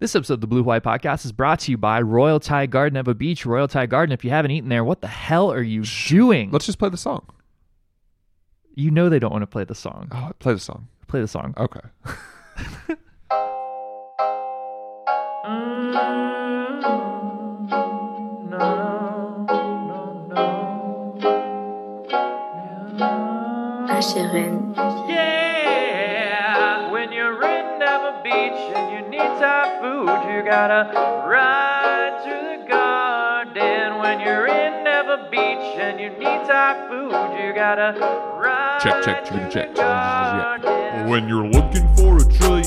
This episode of the Blue White Podcast is brought to you by Royal Thai Garden Ewa Beach. Royal Thai Garden, if you haven't eaten there, what the hell are you doing? Let's just play the song. you know they don't want to play the song. Oh, play the song. Play the song. Okay. Asherin. Gotta ride to the garden. When you're in Napa Beach and you need Thai food, you gotta ride Check, check, to check, check, the check. garden. When you're looking for a treat,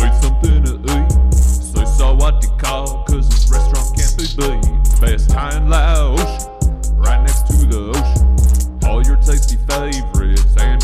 need something to eat. Say sawadee cause this restaurant can't be beat. Best Thai in Laos, right next to the ocean. All your tasty favorites and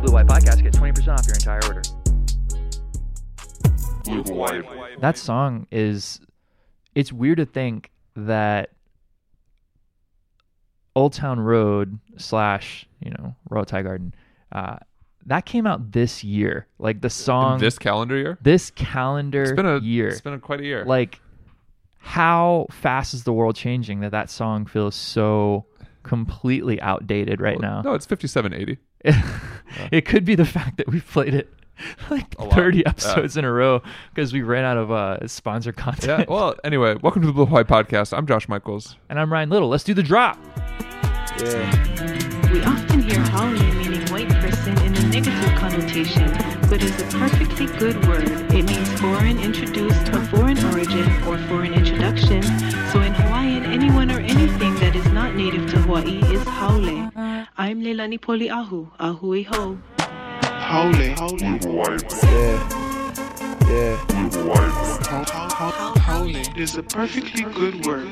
Blue White Podcast, get 20% off your entire order. That song is. It's weird to think that Old Town Road slash, you know, Royal Thai Garden, uh, that came out this year. Like the song. this calendar year. this calendar It's been a year. It's been a, quite a year. like how fast is the world changing that that song feels so completely outdated right now No, it's fifty-seven eighty. it could be the fact that we've played it like A lot. 30 Yeah. episodes in a row because we ran out of uh sponsor Yeah. content Well, anyway, welcome to the Blue White Podcast. I'm Josh Michaels. and i'm ryan little let's do the drop We often hear haole meaning white person in a negative connotation, but is a perfectly good word. Leilani Poli Ahu, Ahui Ho. Holy. Yeah. Yeah. Holy is a perfectly good word.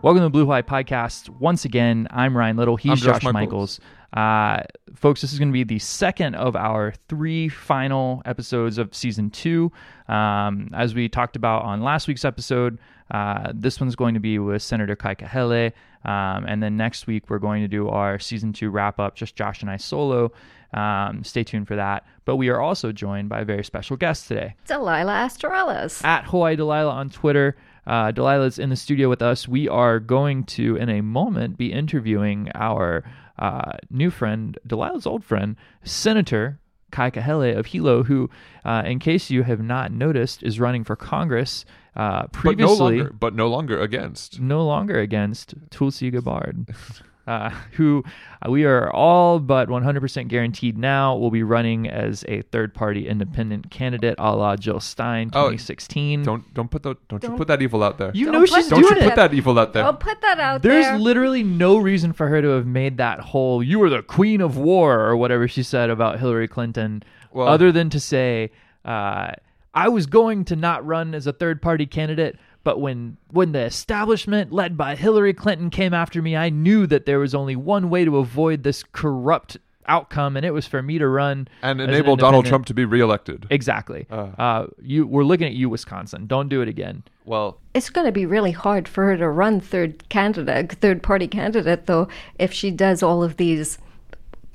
welcome to the blue white podcast once again i'm ryan little he's I'm Josh josh Michaels. michaels uh folks this is going to be the second of our three final episodes of season two um as we talked about on last week's episode uh this one's going to be with senator kai kahele um, and then next week we're going to do our season two wrap up just josh and i solo um, stay tuned for that but we are also joined by a very special guest today Delilah Astralis. at Hawaii Delilah on Twitter. Uh, Delilah's in the studio with us. We are going to, in a moment, be interviewing our uh, new friend, Delilah's old friend, Senator Kai Kahele of Hilo, who, uh, in case you have not noticed, is running for Congress. Uh, But no previously, longer, but no longer against. no longer against Tulsi Gabbard, uh, who uh, we are all but 100% guaranteed now will be running as a third-party independent candidate, a la Jill Stein, Oh, 2016. Don't don't put the don't, you put that evil out there. you Don't know put- she's don't you doing put that evil out there. I'll put that out there. There's there. literally no reason for her to have made that whole "you are the queen of war" or whatever she said about Hillary Clinton, Well- other than to say, uh, "I was going to not run as a third-party candidate." But when when the establishment led by Hillary Clinton came after me, I knew that there was only one way to avoid this corrupt outcome, and it was for me to run and as an enable Donald. Trump to be reelected. Exactly. Uh. Uh, you, we're looking at you, Wisconsin. Don't do it again. Well, it's going to be really hard for her to run third candidate, third party candidate, though, if she does all of these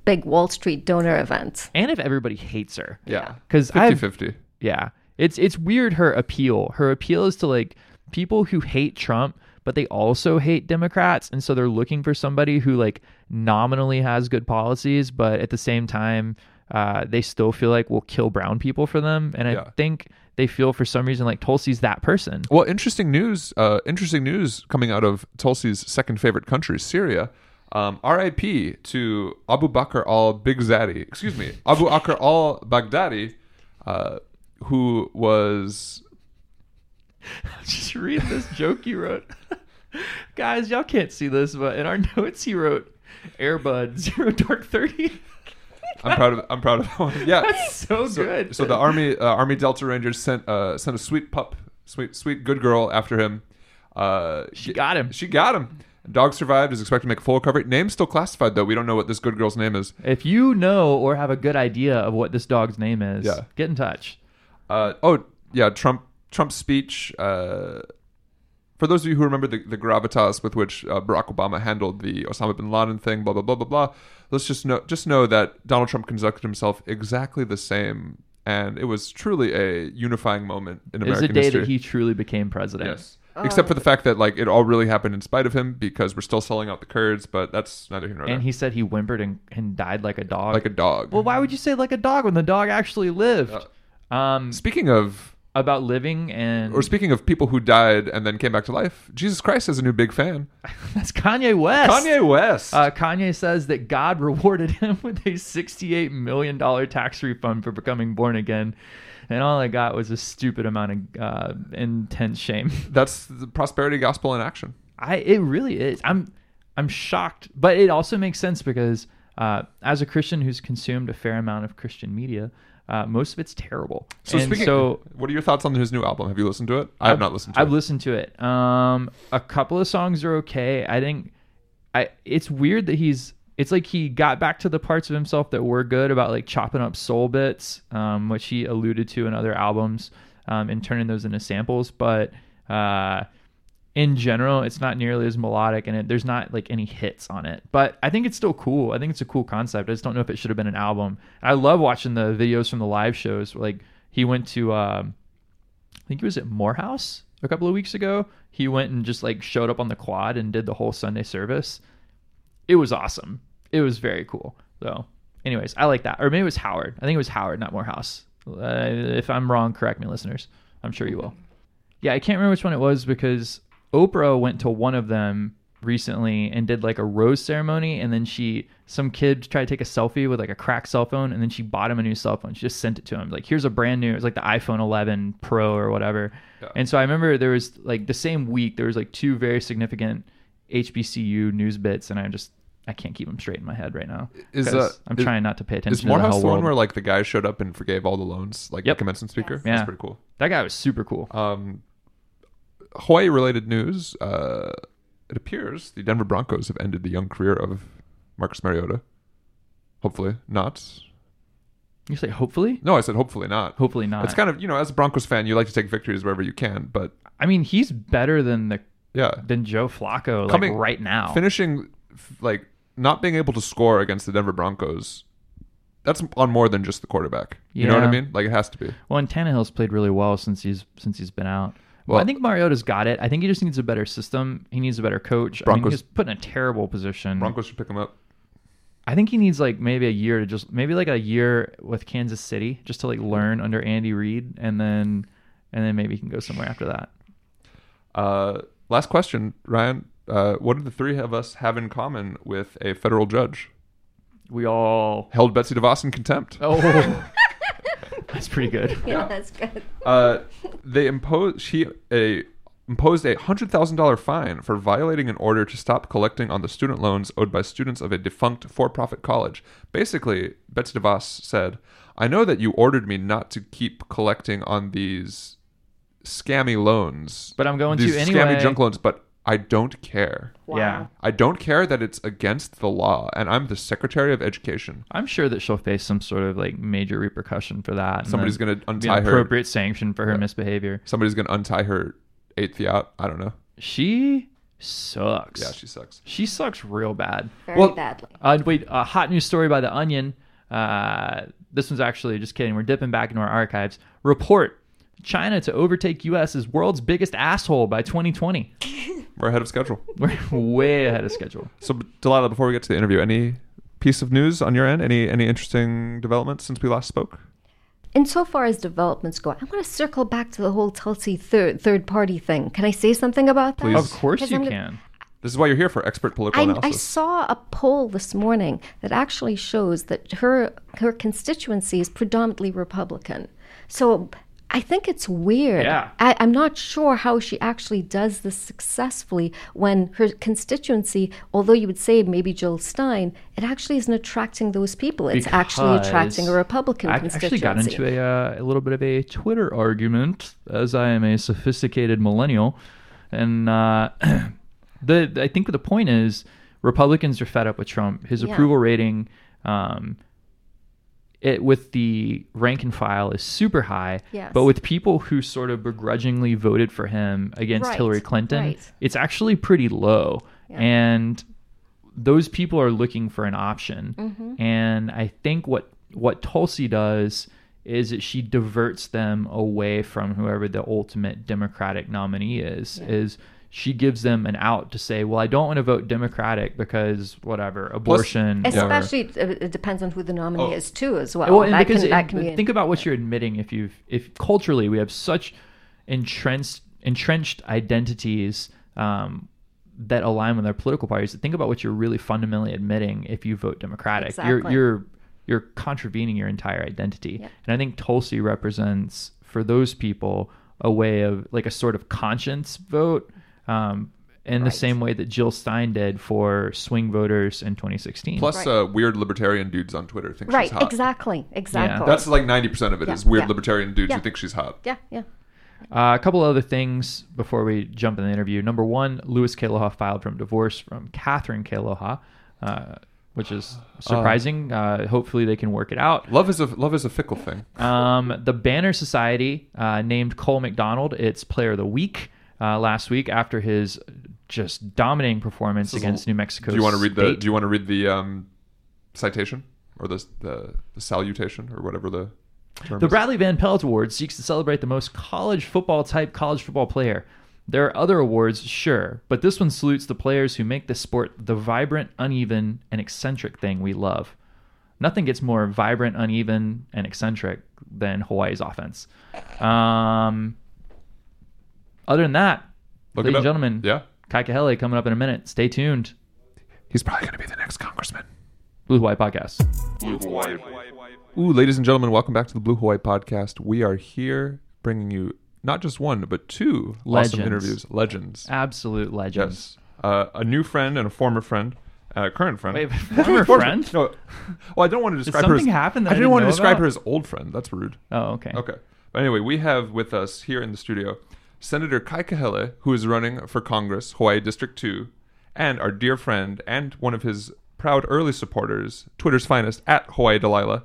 big Wall Street donor events. And if everybody hates her, yeah. 'Cause I've- 50-50. Yeah. It's it's weird her appeal. Her appeal is to like people who hate Trump, but they also hate Democrats, and so they're looking for somebody who like nominally has good policies, but at the same time, uh, they still feel like will kill brown people for them. And I Yeah. think they feel for some reason like Tulsi's that person. Well, interesting news. Uh, interesting news coming out of Tulsi's second favorite country, Syria. Um, R.I.P. to Abu Bakr al Bighdadi. Excuse me, Abu Bakr al Baghdadi, uh, who was Just read this joke you wrote. Guys, y'all can't see this, but in our notes he wrote Airbud Zero Dark Thirty. I'm proud of. I'm proud of that one. Yeah, That's so, so, good. So the army uh, army Delta Rangers sent uh, sent a sweet pup, sweet sweet good girl after him. Uh, She got him. She got him. Dog survived. Is expected to make a full recovery. Name still classified though. We don't know what this good girl's name is. If you know or have a good idea of what this dog's name is, Yeah. get in touch. Uh, oh yeah, Trump Trump's speech. Uh, for those of you who remember the, the gravitas with which uh, Barack Obama handled the Osama bin Laden thing, blah blah blah blah blah. Let's just know just know that Donald Trump conducted himself exactly the same, and it was truly a unifying moment in It was American the day history. that he truly became president. yes. Except for the fact that like it all really happened in spite of him because we're still selling out the Kurds, but that's neither here nor there. And he said he whimpered and, and died like a dog. like a dog. well, why would you say like a dog when the dog actually lived? Um, Speaking of about living and or speaking of people who died and then came back to life, Jesus Christ has a new big fan. that's Kanye West. Kanye West. Uh, Kanye says that God rewarded him with a $68 million tax refund for becoming born again. And all I got was a stupid amount of uh, intense shame. That's the prosperity gospel in action. I it really is. I'm I'm shocked, but it also makes sense because uh, as a Christian who's consumed a fair amount of Christian media, uh, most of it's terrible. So And speaking, so what are your thoughts on his new album? Have you listened to it? I have not listened to it. I've listened to it. Um, a couple of songs are okay. I think I. It's weird that he's. It's like he got back to the parts of himself that were good about like chopping up soul bits, um, which he alluded to in other albums, um, and turning those into samples. But uh, in general, it's not nearly as melodic, and it, there's not like any hits on it. But I think it's still cool. I think it's a cool concept. I just don't know if it should have been an album. I love watching the videos from the live shows. Like he went to. Um, I think he was at Morehouse a couple of weeks ago. He went and just like showed up on the quad and did the whole Sunday service. It was awesome. It was very cool. So, anyways, I like that. Or maybe it was Howard. I think it was Howard, not Morehouse. Uh, if I'm wrong, correct me, listeners. I'm sure you will. Yeah, I can't remember which one it was because Oprah went to one of them recently and did like a rose ceremony and then she some kid tried to take a selfie with like a cracked cell phone and then she bought him a new cell phone. She just sent it to him. Like here's a brand new it's like the iPhone 11 Pro or whatever. Yeah. And so I remember there was like the same week there was like two very significant HBCU news bits and I just I can't keep them straight in my head right now. Is, uh, I'm is- trying not to pay attention Is to the Morehouse whole the one world. where like the guy showed up and forgave all the loans, like Yep. the commencement speaker? Yeah. That's pretty cool. that guy was super cool. Um, Hawaii related news. Uh, it appears the Denver Broncos have ended the young career of Marcus Mariota. Hopefully not. You say hopefully? No, I said hopefully not. Hopefully not. It's kind of you know, as a Broncos fan, you like to take victories wherever you can, but I mean, he's better than the yeah, than Joe Flacco like Coming- right now. finishing like not being able to score against the Denver Broncos. That's on more than just the quarterback. You know what I mean? Like it has to be. Well, and Tannehill's played really well since he's since he's been out. Well, I think Mariota's got it. I think he just needs a better system. He needs a better coach. I mean, Broncos- he's put in a terrible position. Broncos should pick him up. I think he needs like maybe a year to just maybe like a year with Kansas City just to like learn under Andy Reid, and then and then maybe he can go somewhere after that. Uh, last question, Ryan. Uh, what do the three of us have in common with a federal judge? We all Held Betsy DeVos in contempt. oh, that's pretty good. Yeah, that's good. Uh, they imposed she a imposed a hundred thousand dollar fine for violating an order to stop collecting on the student loans owed by students of a defunct for-profit college. Basically, Betsy DeVos said, "I know that you ordered me not to keep collecting on these scammy loans, But I'm going these to scammy junk loans, but I don't care." Wow. Yeah, I don't care that it's against the law, and I'm the Secretary of Education. I'm sure that she'll face some sort of like major repercussion for that. Somebody's going to be an untie her. appropriate sanction for her misbehavior. Somebody's going to untie her eighth yacht. I don't know. She sucks. Yeah, she sucks. she sucks real bad. Very Well- badly. Uh, wait, a hot news story by The Onion. Uh, this one's actually just kidding. We're dipping back into our archives. Report China to overtake U.S. as world's biggest asshole by 2020. We're ahead of schedule. We're way ahead of schedule. So, Delilah, before we get to the interview, any piece of news on your end? Any any interesting developments since we last spoke? Insofar as developments go, I want to circle back to the whole Tulsi third third party thing. Can I say something about that? Please. Of course you I'm gonna- can. This is why you're here for expert political I, I saw a poll this morning that actually shows that her her constituency is predominantly Republican. So I think it's weird. Yeah. I, I'm not sure how she actually does this successfully when her constituency, although you would say maybe Jill Stein, it actually isn't attracting those people. It's actually attracting a Because Republican I constituency. actually got into a, uh, a little bit of a Twitter argument as I am a sophisticated millennial. And uh, The I think the point is Republicans are fed up with Trump. His Yeah. approval rating, um, it with the rank and file is super high. Yes. But with people who sort of begrudgingly voted for him against Right, Hillary Clinton, right. it's actually pretty low. Yeah. And those people are looking for an option. Mm-hmm. And I think what what Tulsi does is that she diverts them away from whoever the ultimate Democratic nominee is. Is she gives them an out to say, well, I don't want to vote Democratic because whatever abortion. or- Especially, it depends on who the nominee Oh. is too, as well. well, and that because can, it- that can be think about what you're admitting. If you've if culturally we have such entrenched entrenched identities um, that align with our political parties, think about what you're really fundamentally admitting if you vote Democratic. You're Exactly. you're you're contravening your entire identity. Yep. And I think Tulsi represents for those people a way of like a sort of conscience vote. Um, in the same way that Jill Stein did for swing voters in 2016. Plus, Right. uh, weird libertarian dudes on Twitter think right, she's hot. Right. Exactly, exactly. That's like ninety percent of it is Yeah, weird yeah. libertarian dudes Yeah. who think she's hot. yeah, yeah. Uh, a couple other things before we jump in the interview. Number one, Louis Kaloha filed from divorce from Catherine Kaloha, uh, which is surprising. Uh, hopefully, they can work it out. Love is a love is a fickle thing. Um, the Banner Society uh, named Cole McDonald its Player of the Week uh, last week after his just dominating performance against New Mexico. Do you want to read the State. Do you want to read the um, citation or the, the the salutation or whatever the term The is? Bradley Van Pelt Award seeks to celebrate the most college football type college football player. There are other awards, sure, but this one salutes the players who make this sport the vibrant, uneven, and eccentric thing we love. Nothing gets more vibrant, uneven, and eccentric than Hawaii's offense. Um, other than that, Look ladies and gentlemen, Yeah, Kai Kahele coming up in a minute. Stay tuned. he's probably going to be the next congressman. Blue Hawaii Podcast. Blue Hawaii. Ooh, ladies and gentlemen, welcome back to the Blue Hawaii podcast. We are here bringing you not just one but two awesome interviews, legends. Absolute legends. Yes, uh, a new friend and a former friend, uh, current friend. Wait, former friend? No, well, I don't want to describe her. As, something happen that I I didn't didn't want to describe about? her as old friend. That's rude. Oh, okay. Okay. But anyway, we have with us here in the studio Senator Kai Kahele, who is running for Congress, Hawaii District 2, and our dear friend and one of his proud early supporters, Twitter's finest, at Hawaii Delilah.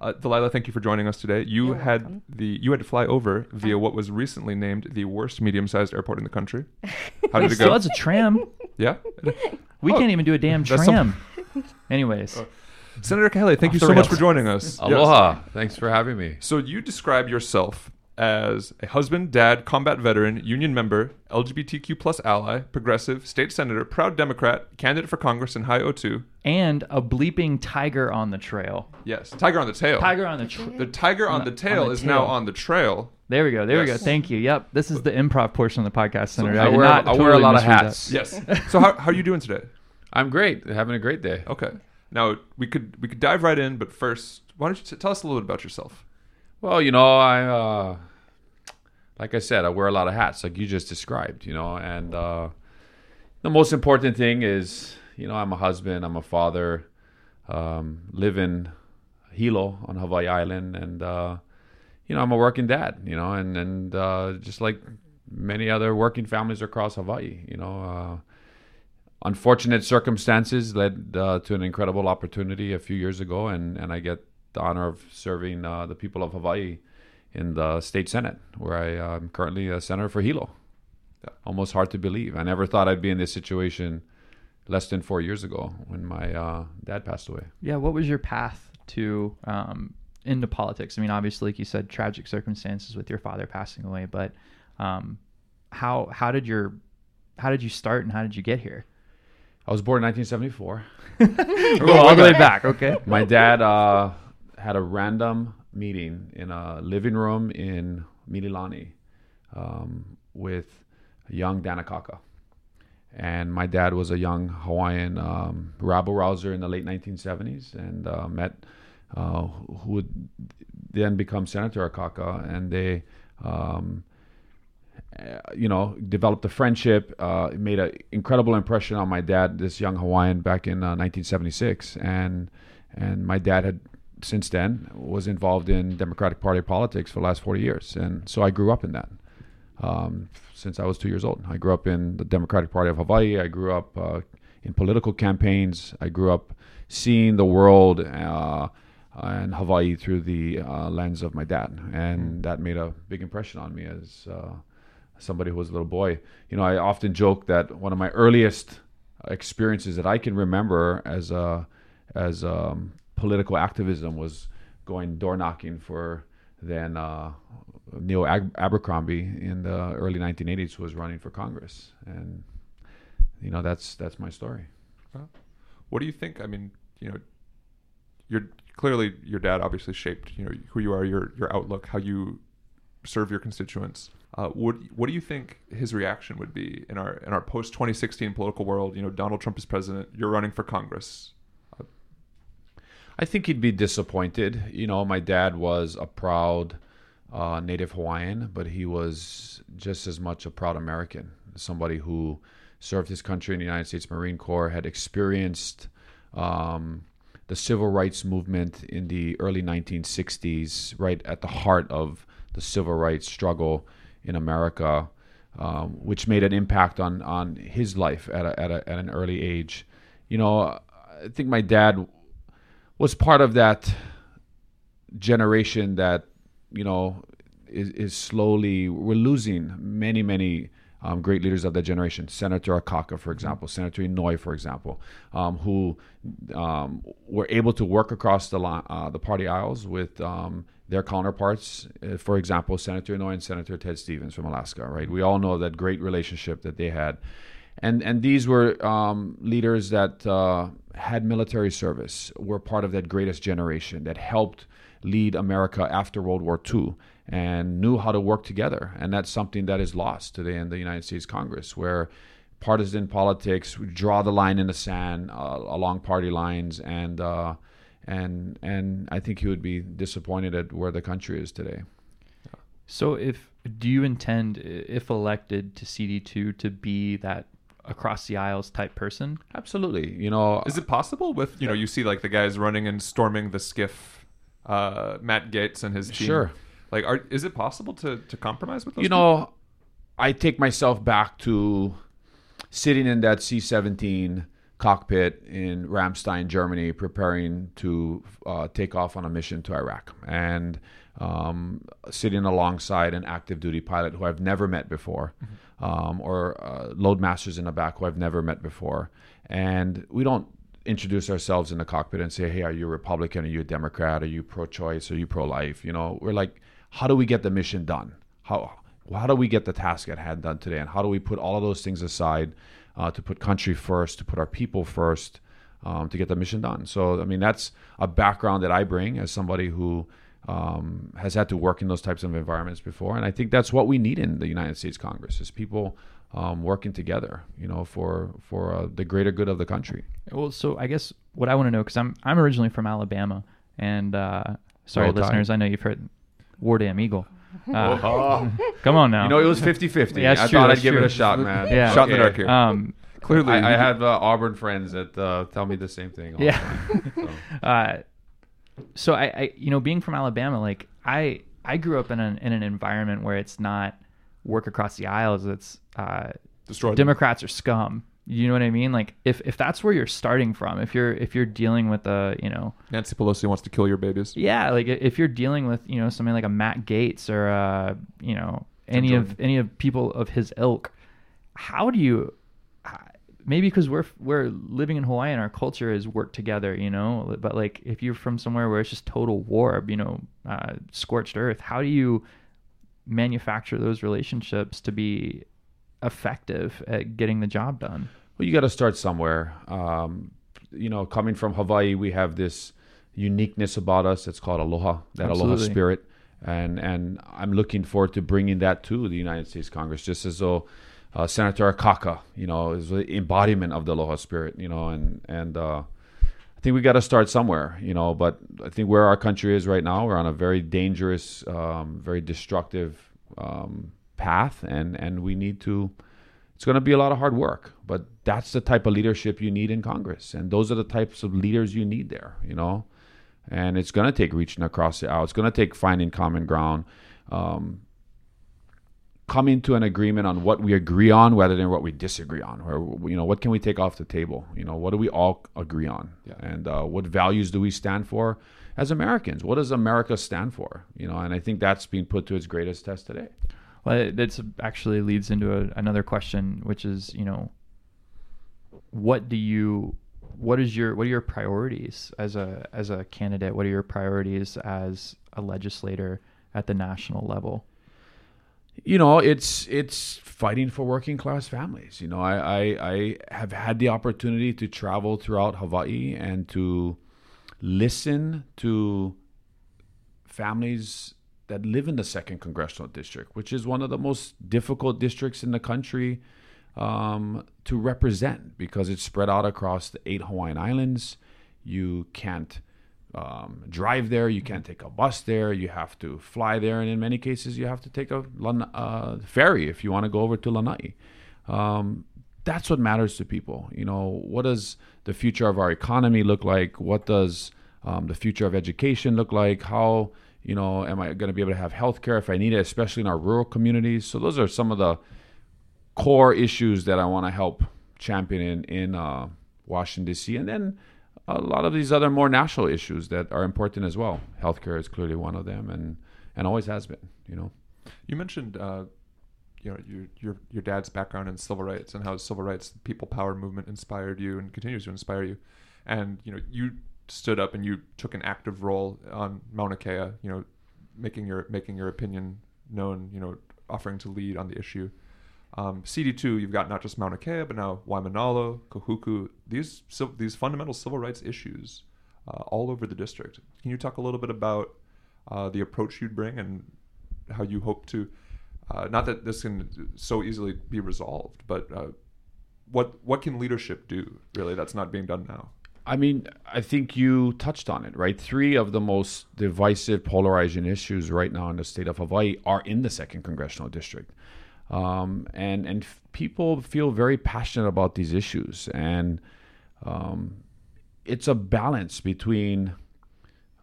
Uh, Delilah, thank you for joining us today. You You're had welcome. the you had to fly over via what was recently named the worst medium-sized airport in the country. How did it Still go? has a tram. Yeah. We Oh, can't even do a damn that's tram. Anyways, Senator Kahele, thank you the so much for joining us. Yes. Aloha. Thanks for having me. So you describe yourself as a husband, dad, combat veteran, union member, LGBTQ plus ally, progressive, state senator, proud Democrat, candidate for Congress in High O2. and a bleeping tiger on the trail. Yes, tiger on the tail. Tiger on the trail. The tiger on, On the the- tail on the is now on the trail. There we go. There we go. Thank you. Yep. This is the improv portion of the podcast, Senator. I did wear- not I wear a lot of misread that. hats. Yes. so how, how are you doing today? I'm great. Having a great day. Okay. Now we could we could dive right in, but first, why don't you t- tell us a little bit about yourself? Well, you know, I uh, like I said, I wear a lot of hats, like you just described. You know, and uh, the most important thing is, you know, I'm a husband, I'm a father, um, live in Hilo on Hawaii Island, and uh, you know, I'm a working dad. You know, and and uh, just like many other working families across Hawaii, you know. Uh, unfortunate circumstances led uh, to an incredible opportunity a few years ago, and, and I get the honor of serving uh, the people of Hawaii in the state senate, where I am currently a senator for Hilo. Almost hard to believe. I never thought I'd be in this situation less than four years ago when my uh, dad passed away. Yeah. What was your path to um, into politics? I mean, obviously, like you said, tragic circumstances with your father passing away, but um, how how did your how did you start and how did you get here? I was born in 1974. Go all the way back. Okay. my dad uh, had a random meeting in a living room in Mililani um, with young Dan Akaka. And my dad was a young Hawaiian um, rabble rouser in the late 1970s and uh, met uh, who would then become Senator Akaka. And they, um, uh, you know, developed a friendship. Uh, made an incredible impression on my dad, this young Hawaiian, back in uh, 1976, and and my dad had since then was involved in Democratic Party politics for the last 40 years, and so I grew up in that. um, since I was two years old. I grew up in the Democratic Party of Hawaii. I grew up uh, in political campaigns. I grew up seeing the world uh, and Hawaii through the uh, lens of my dad, and that made a big impression on me as uh, somebody who was a little boy. You know, I often joke that one of my earliest experiences that I can remember as a as um, political activism was going door knocking for then uh, Neil Ab- Abercrombie in the early 1980s was running for Congress, and you know that's that's my story. What do you think? I mean, you know, you're clearly your dad obviously shaped you know who you are, your your outlook, how you serve your constituents. Uh, what what do you think his reaction would be in our in our post 2016 political world? You know, Donald Trump is president. You're running for Congress. I think he'd be disappointed. You know, my dad was a proud uh, Native Hawaiian, but he was just as much a proud American. Somebody who served his country in the United States Marine Corps, had experienced um, the civil rights movement in the early 1960s, right at the heart of the civil rights struggle in America, um, which made an impact on on his life at a, at, a, at an early age. You know, I think my dad was part of that generation that you know is, is slowly we're losing many many um, great leaders of that generation. Senator Akaka, for example, Senator Inouye, for example, um, who um, were able to work across the uh, the party aisles with um, their counterparts. Uh, for example, Senator Inouye and Senator Ted Stevens from Alaska. Right, we all know that great relationship that they had, and and these were um, leaders that uh, had military service, were part of that greatest generation that helped lead America after World War II and knew how to work together. And that's something that is lost today in the United States Congress, where partisan politics draw the line in the sand uh, along party lines, and uh, and and I think he would be disappointed at where the country is today. So, if do you intend, if elected to CD two, to be that across the aisles type person? Absolutely. You know, Is it possible with you know you see like the guys running and storming the SCIF, uh, Matt Gaetz and his team. Sure. Like, are is it possible to to compromise with those? you know, I take myself back to sitting in that C 17 cockpit in Ramstein, Germany, preparing to uh, take off on a mission to Iraq. And um, sitting alongside an active duty pilot who I've never met before, um, or uh, load masters in the back who I've never met before. And we don't introduce ourselves in the cockpit and say, hey, are you a Republican? Are you a Democrat? Are you pro choice? Are you pro life? You know, we're like, how do we get the mission done? How, how do we get the task at hand done today? And how do we put all of those things aside uh, to put country first, to put our people first, um, to get the mission done? So, I mean, that's a background that I bring as somebody who um, has had to work in those types of environments before. And I think that's what we need in the United States Congress is people um, working together, you know, for for uh, the greater good of the country. Well, so I guess what I want to know because I'm I'm originally from Alabama, and uh, sorry, Roll Tide. listeners, I know you've heard War Damn Eagle. Uh, come on now. You know, it was 50-50. Yeah, I true, thought I'd give it a shot, man. Yeah. Shot in the dark here. um, Clearly, I, I have uh, Auburn friends that uh, tell me the same thing. all Yeah. time, so. so I, I, you know, being from Alabama, like I, I grew up in an in an environment where it's not work across the aisles. It's uh, destroyed. Democrats are scum. You know what I mean? Like if if that's where you're starting from, if you're if you're dealing with a you know Nancy Pelosi wants to kill your babies. yeah, like if you're dealing with you know somebody like a Matt Gaetz or uh you know any of any of people of his ilk, how do you? Maybe because we're we're living in Hawaii and our culture is work together, you know. But like if you're from somewhere where it's just total war, you know, uh, scorched earth, how do you manufacture those relationships to be effective at getting the job done? Well, you got to start somewhere. Um, you know, coming from Hawaii, we have this uniqueness about us. It's called aloha, that aloha spirit, and and I'm looking forward to bringing that to the United States Congress. Just as though uh, Senator Akaka, you know, is the embodiment of the aloha spirit. You know, and and uh, I think we got to start somewhere. You know, but I think where our country is right now, we're on a very dangerous, um, very destructive um, path, and and we need to it's going to be a lot of hard work but that's the type of leadership you need in congress and those are the types of leaders you need there you know and it's going to take reaching across the aisle it's going to take finding common ground um, coming to an agreement on what we agree on rather than what we disagree on or you know what can we take off the table you know what do we all agree on Yeah. and uh, what values do we stand for as americans what does america stand for you know and i think that's being put to its greatest test today Well, that's actually leads into a, another question, which is, you know, what do you, what is your, what are your priorities as a as a candidate? What are your priorities as a legislator at the national level? You know it's it's fighting for working class families. You know I, I i have had the opportunity to travel throughout hawaii and to listen to families that live in the second congressional district which is one of the most difficult districts in the country um, to represent because it's spread out across the eight hawaiian islands. You can't um, drive there. You can't take a bus there. You have to fly there, and in many cases, you have to take a uh, ferry if you want to go over to Lanai. Um, that's what matters to people. You know, what does the future of our economy look like? What does um, the future of education look like? How you know am I going to be able to have health care if I need it, especially in our rural communities? So those are some of the core issues that I want to help champion in in uh, Washington D.C. and then a lot of these other more national issues that are important as well. Healthcare is clearly one of them, and and always has been. You know, You mentioned, uh, you know, your your your dad's background in civil rights and how civil rights people power movement inspired you and continues to inspire you, and you know you stood up and you took an active role on Mauna Kea, you know, making your making your opinion known, you know, offering to lead on the issue. Um, CD2, you've got not just Mauna Kea, but now Waimanalo, Kahuku, these these fundamental civil rights issues uh, all over the district. Can you talk a little bit about uh, the approach you'd bring and how you hope to, uh, not that this can so easily be resolved, but uh, what what can leadership do really that's not being done now? I mean, I think you touched on it, right? Three of the most divisive, polarizing issues right now in the state of Hawaii are in the second congressional district, um, and and people feel very passionate about these issues, and um, it's a balance between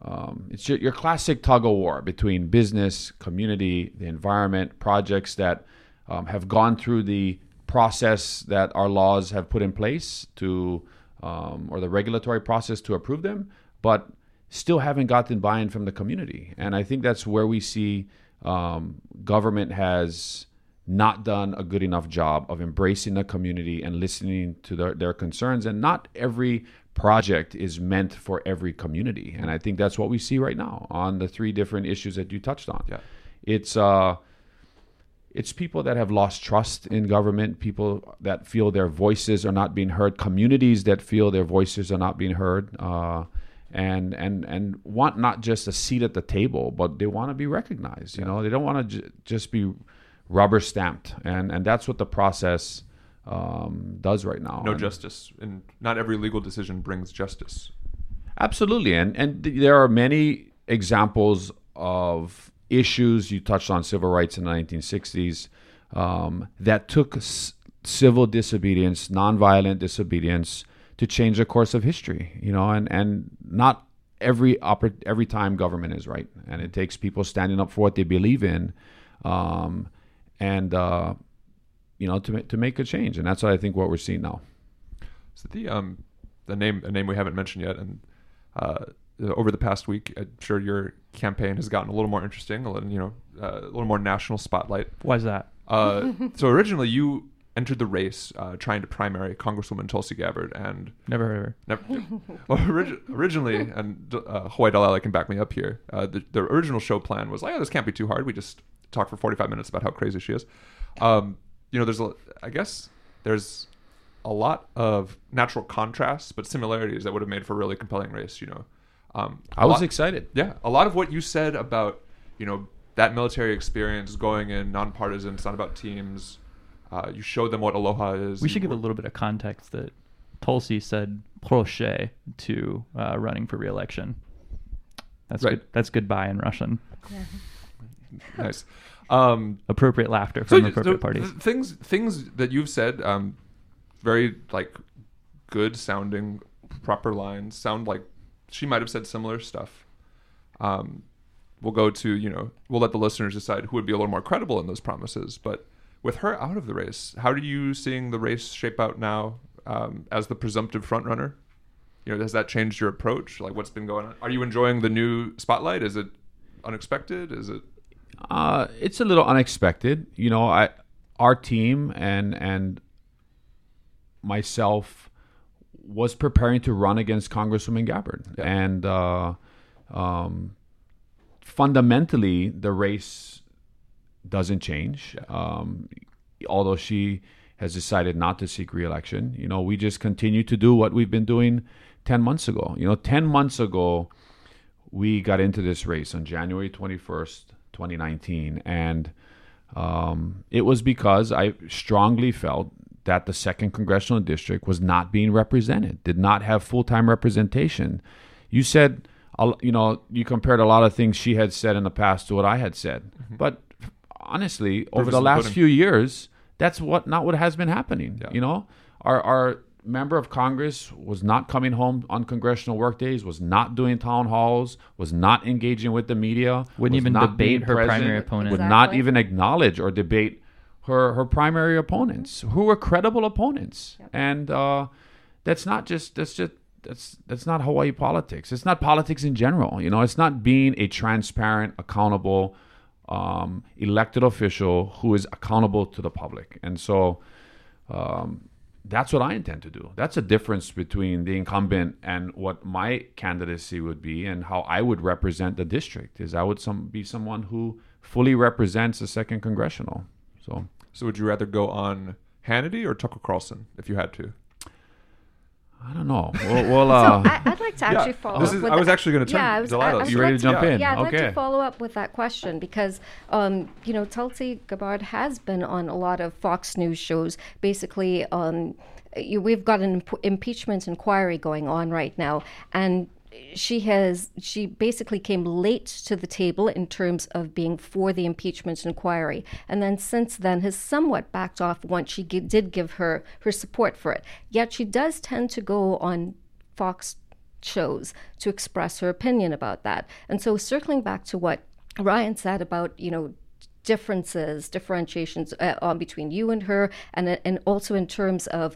um, it's your, your classic tug of war between business, community, the environment, projects that um, have gone through the process that our laws have put in place to, um, or the regulatory process to approve them, but still haven't gotten buy-in from the community. And I think that's where we see um, government has not done a good enough job of embracing the community and listening to their, their concerns. And not every project is meant for every community. And I think that's what we see right now on the three different issues that you touched on. Yeah. It's uh it's people that have lost trust in government, people that feel their voices are not being heard, communities that feel their voices are not being heard, uh, and and and want not just a seat at the table, but they want to be recognized. You know, they don't want to j- just be rubber stamped, and and that's what the process um, does right now. No And- justice, and not every legal decision brings justice. Absolutely, and and th- there are many examples of issues you touched on civil rights in the 1960s um, that took s- civil disobedience, nonviolent disobedience, to change the course of history. You know, and and not every every time government is right, and it takes people standing up for what they believe in, um, and uh, you know to ma- to make a change, and that's what I think what we're seeing now. So the um the name a name we haven't mentioned yet, and uh, over the past week, I'm sure your campaign has gotten a little more interesting, a little you know uh, a little more national spotlight. Why is that? Uh, so originally you entered the race uh, trying to primary Congresswoman Tulsi Gabbard, and Never heard of her. Never, well, orig- originally, and uh, Hawaii Delilah can back me up here. Uh, the, the original show plan was like, oh, this can't be too hard. We just talk for 45 minutes about how crazy she is. Um, you know, there's a, I guess there's a lot of natural contrasts, but similarities that would have made for a really compelling race. You know, um, I a was lot- excited. yeah, a lot of what you said about you know that military experience, going in nonpartisan, it's not about teams. Uh, you showed them what aloha is. We should give a little bit of context that Tulsi said proche to uh, running for reelection. That's Right. good. That's goodbye in Russian. nice. Um, Appropriate laughter from so, appropriate so parties. things things that you've said um very like good sounding proper lines sound like she might have said similar stuff um we'll go to you know we'll let the listeners decide who would be a little more credible in those promises. But with her out of the race, how are you seeing the race shape out now um, as the presumptive front runner? You know, has that changed your approach? Like, what's been going on? Are you enjoying the new spotlight? Is it unexpected? Is it? Uh, it's a little unexpected. You know, I our team and and myself was preparing to run against Congresswoman Gabbard, Yeah. and uh, um, fundamentally the race doesn't change. Um, although she has decided not to seek reelection, you know, we just continue to do what we've been doing ten months ago. You know, ten months ago we got into this race on January 21st, 2019. And um, it was because I strongly felt that the second congressional district was not being represented, did not have full time representation. You said, you know, you compared a lot of things she had said in the past to what I had said. But honestly, over the the last pudding. few years, that's what not what has been happening. Yeah. You know, our our member of Congress was not coming home on congressional work days, was not doing town halls, was not engaging with the media, Wouldn't even not debate her present, primary opponent. would not even acknowledge or debate her her primary opponents, who were credible opponents, and uh, that's not just that's just. That's that's not Hawaii politics. It's not politics in general. You know, it's not being a transparent, accountable, um, elected official who is accountable to the public. And so, um, that's what I intend to do. That's a difference between the incumbent and what my candidacy would be, and how I would represent the district. Is I would some be someone who fully represents the second congressional. So So would you rather go on Hannity or Tucker Carlson if you had to? I don't know. We'll, we'll uh, So I, I'd like to actually follow This up is- with I was that. actually gonna turn yeah, I was, Delilah. I, I'd You ready like to jump in? Yeah, I'd like to follow up with that question because, um, you know, Tulsi Gabbard has been on a lot of Fox News shows. Basically, um, you, we've got an imp- impeachment inquiry going on right now, and she has she basically came late to the table in terms of being for the impeachment inquiry. And then since then has somewhat backed off once she gi- did give her her support for it. Yet she does tend to go on fox shows to express her opinion about that. And so circling back to what ryan said about you know differences differentiations uh, on between you and her and and also in terms of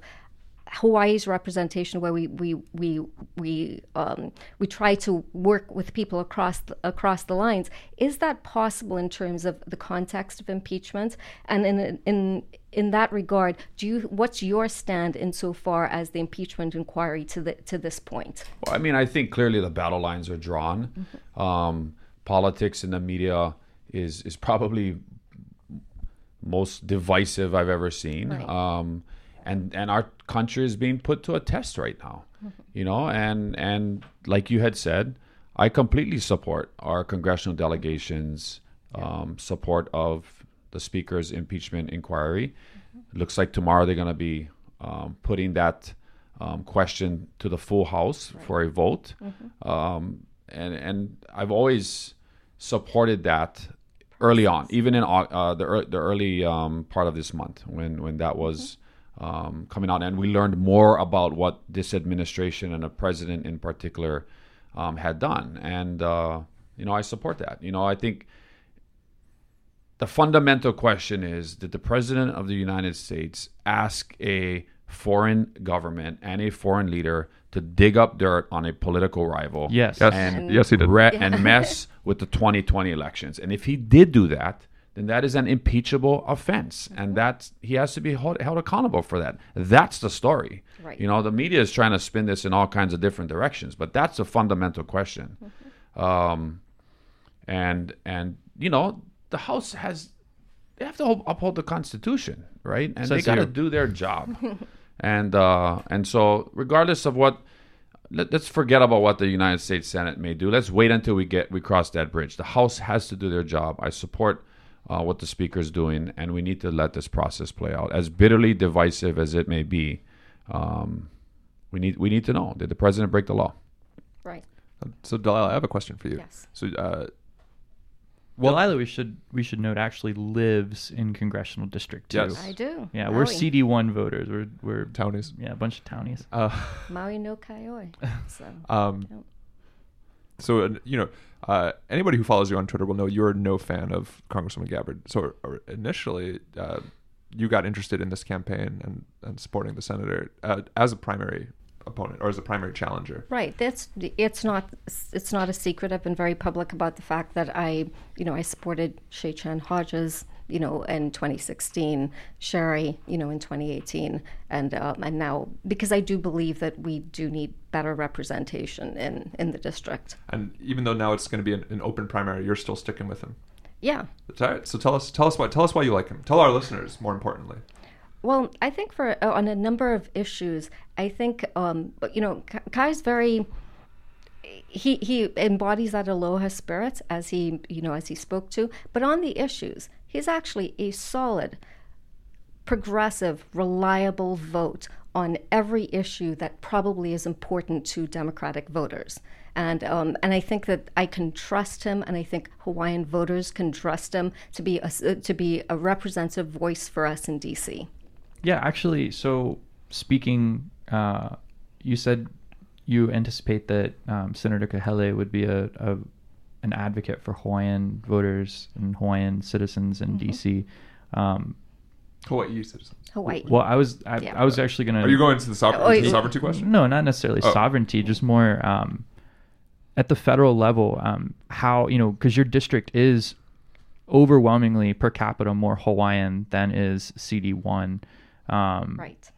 Hawaii's representation, where we we we we um, we try to work with people across the, across the lines, is that possible in terms of the context of impeachment? And in in in that regard, do you what's your stand insofar as the impeachment inquiry to the to this point? Well, I mean, I think clearly the battle lines are drawn. Um, politics in the media is is probably most divisive I've ever seen. Right. Um, and and our country is being put to a test right now. You know, and and like you had said, I completely support our congressional delegations um, support of the speaker's impeachment inquiry. Looks like tomorrow they're going to be um, putting that um, question to the full House for a vote. Um, and and I've always supported that early on, even in uh, the ear- the early um, part of this month when when that was um, coming out, and we learned more about what this administration and the president in particular um, had done, and uh, you know I support that. You know I think the fundamental question is did the president of the United States ask a foreign government and a foreign leader to dig up dirt on a political rival Yes. Yes. and Yes, he did. re- and mess with the 2020 elections and if he did do that then that is an impeachable offense. And that he has to be held, held accountable for that. That's the story. Right. you know the media is trying to spin this in all kinds of different directions but that's a fundamental question. Um, and and you know the house has they have to hold, uphold the constitution right? And they got to do their job. And uh and so regardless of what let, us forget about what the united states senate may do. Let's wait until we get we cross that bridge. The house has to do their job. I support uh, what the speaker is doing and we need to let this process play out as bitterly divisive as it may be um, we need we need to know did the president break the law Right. So Delilah, I have a question for you. Yes. So uh, Well, Delilah, we should we should note actually lives in congressional district two. Yes. I do. Yeah, we're CD one voters. We're we're townies. yeah a bunch of townies. Uh, Maui no ka oi. So um, Yep. So uh, you know, uh, anybody who follows you on Twitter will know you're no fan of Congresswoman Gabbard. So initially, uh, you got interested in this campaign and, and supporting the senator uh, as a primary opponent or as a primary challenger. Right. That's it's not it's not a secret. I've been very public about the fact that I, you know, I supported Shay Chan Hodges, you know, in 2016, Sherry, you know, in 2018, and um, and now because I do believe that we do need better representation in in the district. And even though now it's going to be an, an open primary, you're still sticking with him. Yeah. That's all right. So tell us, tell us why, tell us why you like him. Tell our listeners, more importantly. Well, I think for uh, on a number of issues, I think um, but, you know Ka- Kai's very he he embodies that aloha spirit as he you know as he spoke to, but on the issues, he's actually a solid, progressive, reliable vote on every issue that probably is important to Democratic voters. And um, and I think that I can trust him, and I think Hawaiian voters can trust him to be a, to be a representative voice for us in DC. Yeah, actually, so speaking, uh, you said you anticipate that um, Senator Kahele would be a, a an advocate for Hawaiian voters and Hawaiian citizens in DC. Um, Hawaii citizens. Hawaii. well, I was I, Yeah. I was actually gonna. Are you going to the, sover- Oh, the sovereignty question? No, not necessarily Oh. sovereignty, just more um, at the federal level. Um, how you know because your district is overwhelmingly per capita more Hawaiian than is CD one. Um, right.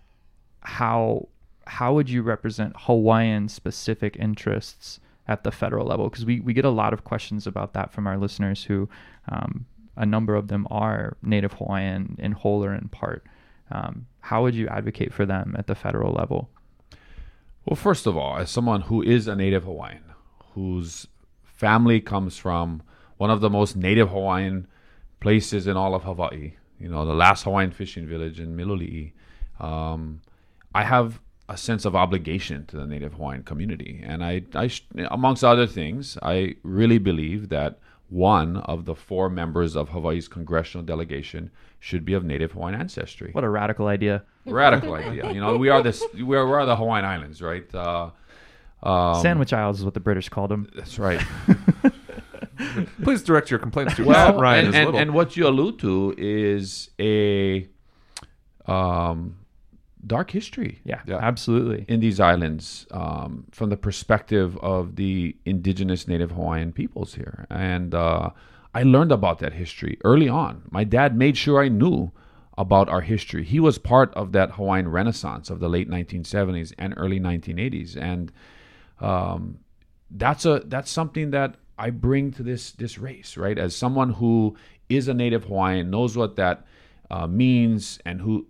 how how would you represent Hawaiian specific interests at the federal level? Because we, we get a lot of questions about that from our listeners who um, a number of them are Native Hawaiian in whole or in part. Um, how would you advocate for them at the federal level? Well, first of all, as someone who is a native Hawaiian, whose family comes from one of the most native Hawaiian places in all of Hawaii, you know, the last Hawaiian fishing village in Miloli'i, um, I have a sense of obligation to the native Hawaiian community. And I, I, amongst other things, I really believe that one of the four members of Hawaii's congressional delegation should be of native Hawaiian ancestry What a radical idea. radical idea. You know, we are this. We are, we are the Hawaiian Islands, right? Uh, um, Sandwich Isles is what the British called them. That's right. Please direct your complaints to well, Ryan and, and, and what you allude to is a um, dark history Yeah, Yeah. absolutely. in these islands um, from the perspective of the indigenous Native Hawaiian peoples here. And uh, I learned about that history early on. My dad made sure I knew about our history. He was part of that Hawaiian Renaissance of the late 1970s and early 1980s, and um, that's a that's something that I bring to this this race, right? As someone who is a Native Hawaiian, knows what that uh, means, and who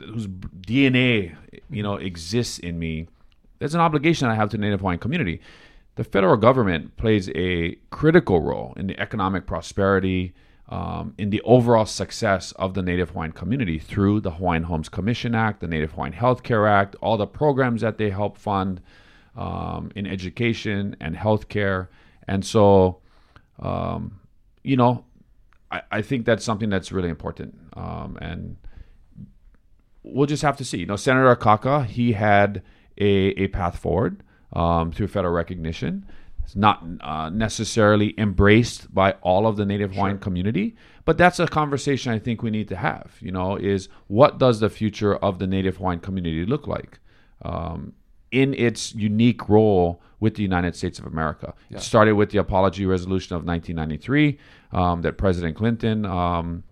whose DNA, you know, exists in me, there's an obligation I have to the Native Hawaiian community. The federal government plays a critical role in the economic prosperity, um, in the overall success of the Native Hawaiian community through the Hawaiian Homes Commission Act, the Native Hawaiian Health Care Act, all the programs that they help fund um, in education and healthcare. And so, um, you know, I, I think that's something that's really important. Um, and we'll just have to see. You know, Senator Akaka, he had a, a path forward um, through federal recognition. It's not uh, necessarily embraced by all of the Native Hawaiian community, but that's a conversation I think we need to have. You know, is what does the future of the Native Hawaiian community look like um, in its unique role with the United States of America? It started with the Apology Resolution of 1993 um, that President Clinton. Um,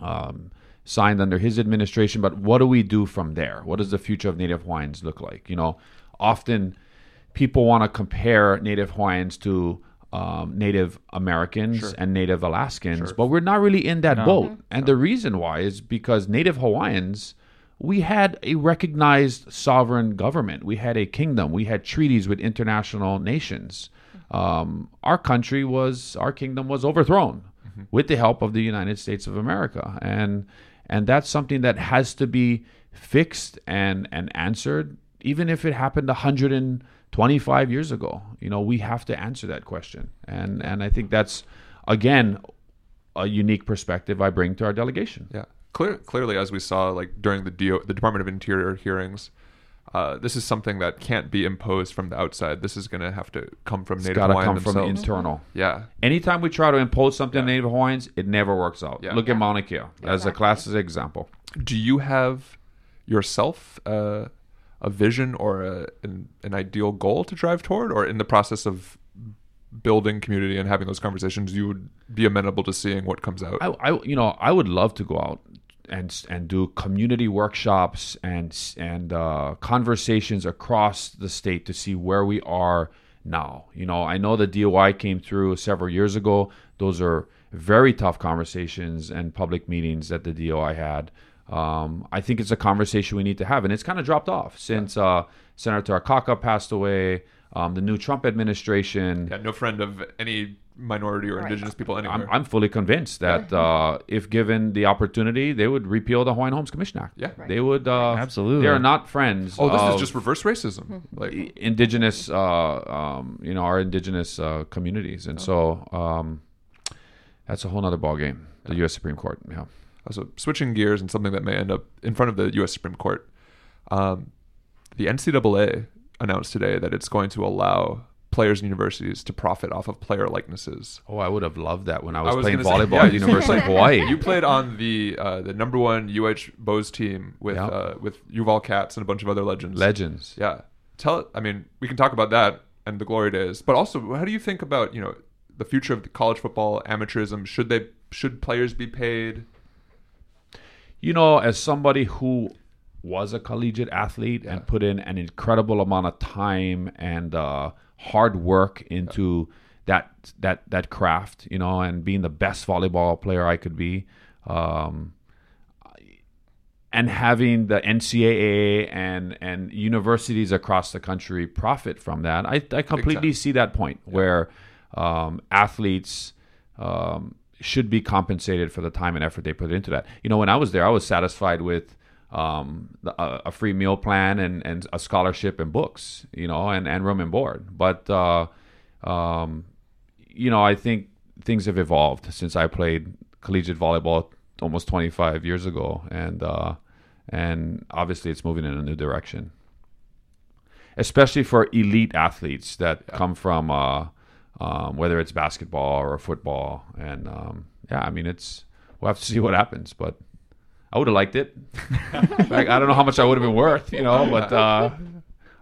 um, signed under his administration. But what do we do from there? What does the future of Native Hawaiians look like? You know, often people want to compare Native Hawaiians to um, Native Americans and Native Alaskans, but we're not really in that boat. And the reason why is because Native Hawaiians. We had a recognized sovereign government. We had a kingdom. We had treaties with international nations. Um, our country was, our kingdom was overthrown with the help of the United States of America, and and that's something that has to be fixed and and answered, even if it happened 125 years ago. You know, we have to answer that question, and and I think that's again a unique perspective I bring to our delegation. Yeah, Clear, clearly, as we saw, like during the DO, the Department of Interior hearings, uh, this is something that can't be imposed from the outside. This is going to have to come from It's Native got to Hawaiian come from themselves. internal. yeah, Anytime we try to impose something on Native Hawaiians, it never works out. Yeah. Look at Mauna Kea as a classic example. do you have yourself uh, a vision or a, an, an ideal goal to drive toward, or in the process of building community and having those conversations, you would be amenable to seeing what comes out? I, I you know I would love to go out and and do community workshops and and uh, conversations across the state to see where we are now. You know, I know the DOI came through several years ago. Those are very tough conversations and public meetings that the DOI had. Um, I think it's a conversation we need to have, and it's kind of dropped off since uh, Senator Akaka passed away. Um, the new Trump administration. yeah, no friend of any minority or indigenous people anywhere. I'm, I'm fully convinced that uh, if given the opportunity, they would repeal the Hawaiian Homes Commission Act. Yeah. they would. Uh, Absolutely. they are not friends. oh, this of is just reverse racism. Like, indigenous, uh, um, you know, our indigenous uh, communities, and so um, that's a whole nother ballgame. The U.S. Supreme Court. Yeah. So switching gears and something that may end up in front of the U.S. Supreme Court, um, the NCAA announced today that it's going to allow players and universities to profit off of player likenesses. Oh, I would have loved that when I was, was playing gonna say, volleyball yeah, at the University of Hawaii. You played on the uh, the number one UH Bows team with Yeah. uh, with Yuval Katz and a bunch of other legends. Legends. Yeah. Tell I mean, we can talk about that and the glory days, but also how do you think about, you know, the future of the college football amateurism? Should they should players be paid? you know, as somebody who was a collegiate athlete and put in an incredible amount of time and uh, hard work into that that that craft, you know, and being the best volleyball player I could be, um, and having the NCAA and and universities across the country profit from that, I I completely see that point where um, athletes. Um, should be compensated for the time and effort they put into that. You know, when I was there, I was satisfied with um, the, a, a free meal plan and, and a scholarship and books, you know, and, and room and board. But, uh, um, you know, I think things have evolved since I played collegiate volleyball almost 25 years ago. And, uh, and obviously it's moving in a new direction, especially for elite athletes that come from, uh, um, whether it's basketball or football. And um, yeah, I mean, it's we'll have to see what happens, but I would have liked it. like, I don't know how much I would have been worth, you know, but uh,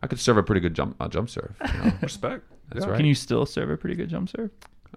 I could serve a pretty good jump uh, jump serve. You know? Respect. That's Yeah. right. Can you still serve a pretty good jump serve?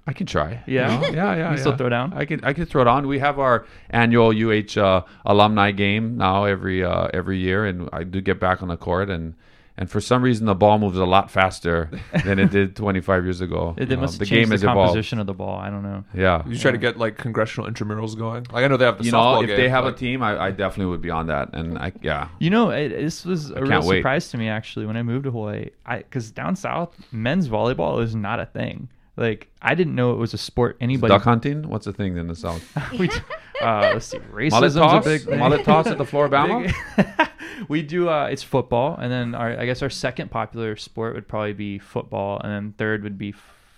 I can try. Yeah? You know? yeah, yeah. You still throw down? I can. I can throw it on. We have our annual UH uh, alumni game now every uh, every year, and I do get back on the court and. And for some reason, the ball moves a lot faster than it did 25 years ago. It, they Um, must the have game changed has the evolved. composition of the ball. I don't know. Yeah, You try to get like congressional intramurals going. Like I know they have the you softball know, if game, they have but- a team, I, I definitely would be on that. And I, yeah, You know, it, this was a real wait. surprise to me actually when I moved to Hawaii. I because down south, men's volleyball is not a thing. Like I didn't know it was a sport anybody. duck hunting. What's the thing in the south? we, do- uh, let's see, Mullet racism's a toss. big thing. Mullet toss at the Flora-Bama. we do. Uh, it's football, and then our I guess our second popular sport would probably be football, and then third would be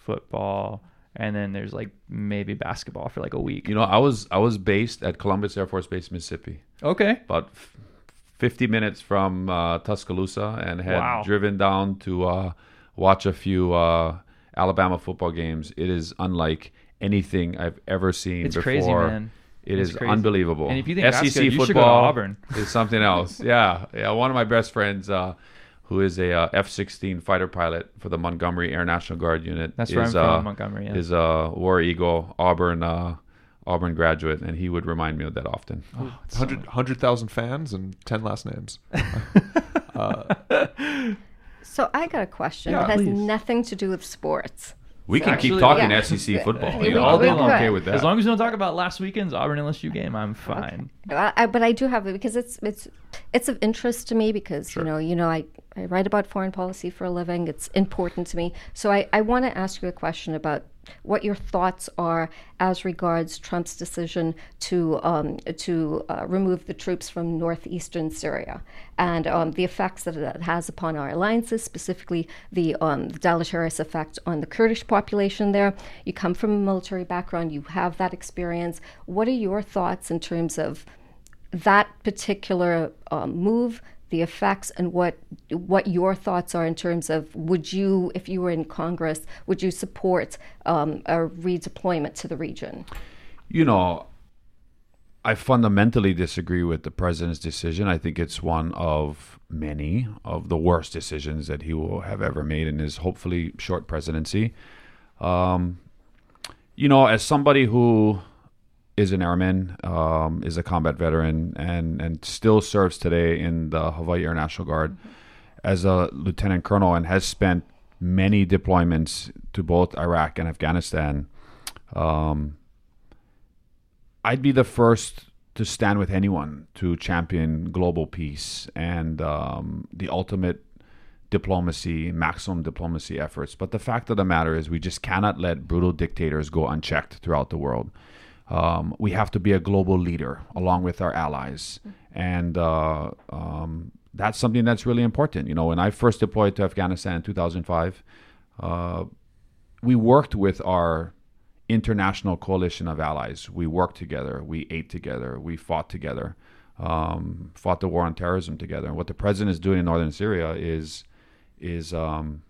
football, and then there's like maybe basketball for like a week. You know, I was I was based at Columbus Air Force Base, Mississippi, Okay. about f- 50 minutes from uh, Tuscaloosa, and had Wow. driven down to uh, watch a few uh, Alabama football games. It is unlike anything I've ever seen It's before. crazy, man. It It's is crazy. unbelievable. And if you think that's SEC good, you should go to football Auburn. is something else. yeah, yeah. One of my best friends, uh, who is a uh, F-16 fighter pilot for the Montgomery Air National Guard unit, That's is, I'm from, uh, Montgomery, yeah. Is a War Eagle, Auburn, uh, Auburn graduate, and he would remind me of that often. Oh, 100 100,000 fans and 10 last names. So I got a question Yeah, that has please. nothing to do with sports. We can Actually, keep talking yeah. SEC football. We- You know, we I'll could. okay with that. As long as you don't talk about last weekend's Auburn LSU game, I'm fine. I, I- but I do have it because it's it's it's of interest to me because you know you know I, I write about foreign policy for a living. It's important to me. So I, I want to ask you a question about what your thoughts are as regards Trump's decision to um, to uh, remove the troops from northeastern Syria and um, the effects that that has upon our alliances, specifically the, um, the deleterious effect on the Kurdish population there. You come from a military background, you have that experience. What are your thoughts in terms of that particular um, move the effects and what what your thoughts are in terms of would you, if you were in Congress, would you support um, a redeployment to the region? You know, I fundamentally disagree with the president's decision. I think it's one of many of the worst decisions that he will have ever made in his hopefully short presidency. Um, you know, as somebody who is an airman, um, is a combat veteran, and and still serves today in the Hawaii Air National Guard as a lieutenant colonel, and has spent many deployments to both Iraq and Afghanistan. Um, I'd be the first to stand with anyone to champion global peace and um, the ultimate diplomacy, maximum diplomacy efforts. But the fact of the matter is, we just cannot let brutal dictators go unchecked throughout the world. Um, we have to be a global leader along with our allies. And uh, um, that's something that's really important. You know, when I first deployed to Afghanistan in 2005, uh, we worked with our international coalition of allies. We worked together, we ate together, we fought together, um, fought the war on terrorism together. And what the president is doing in northern Syria is is um,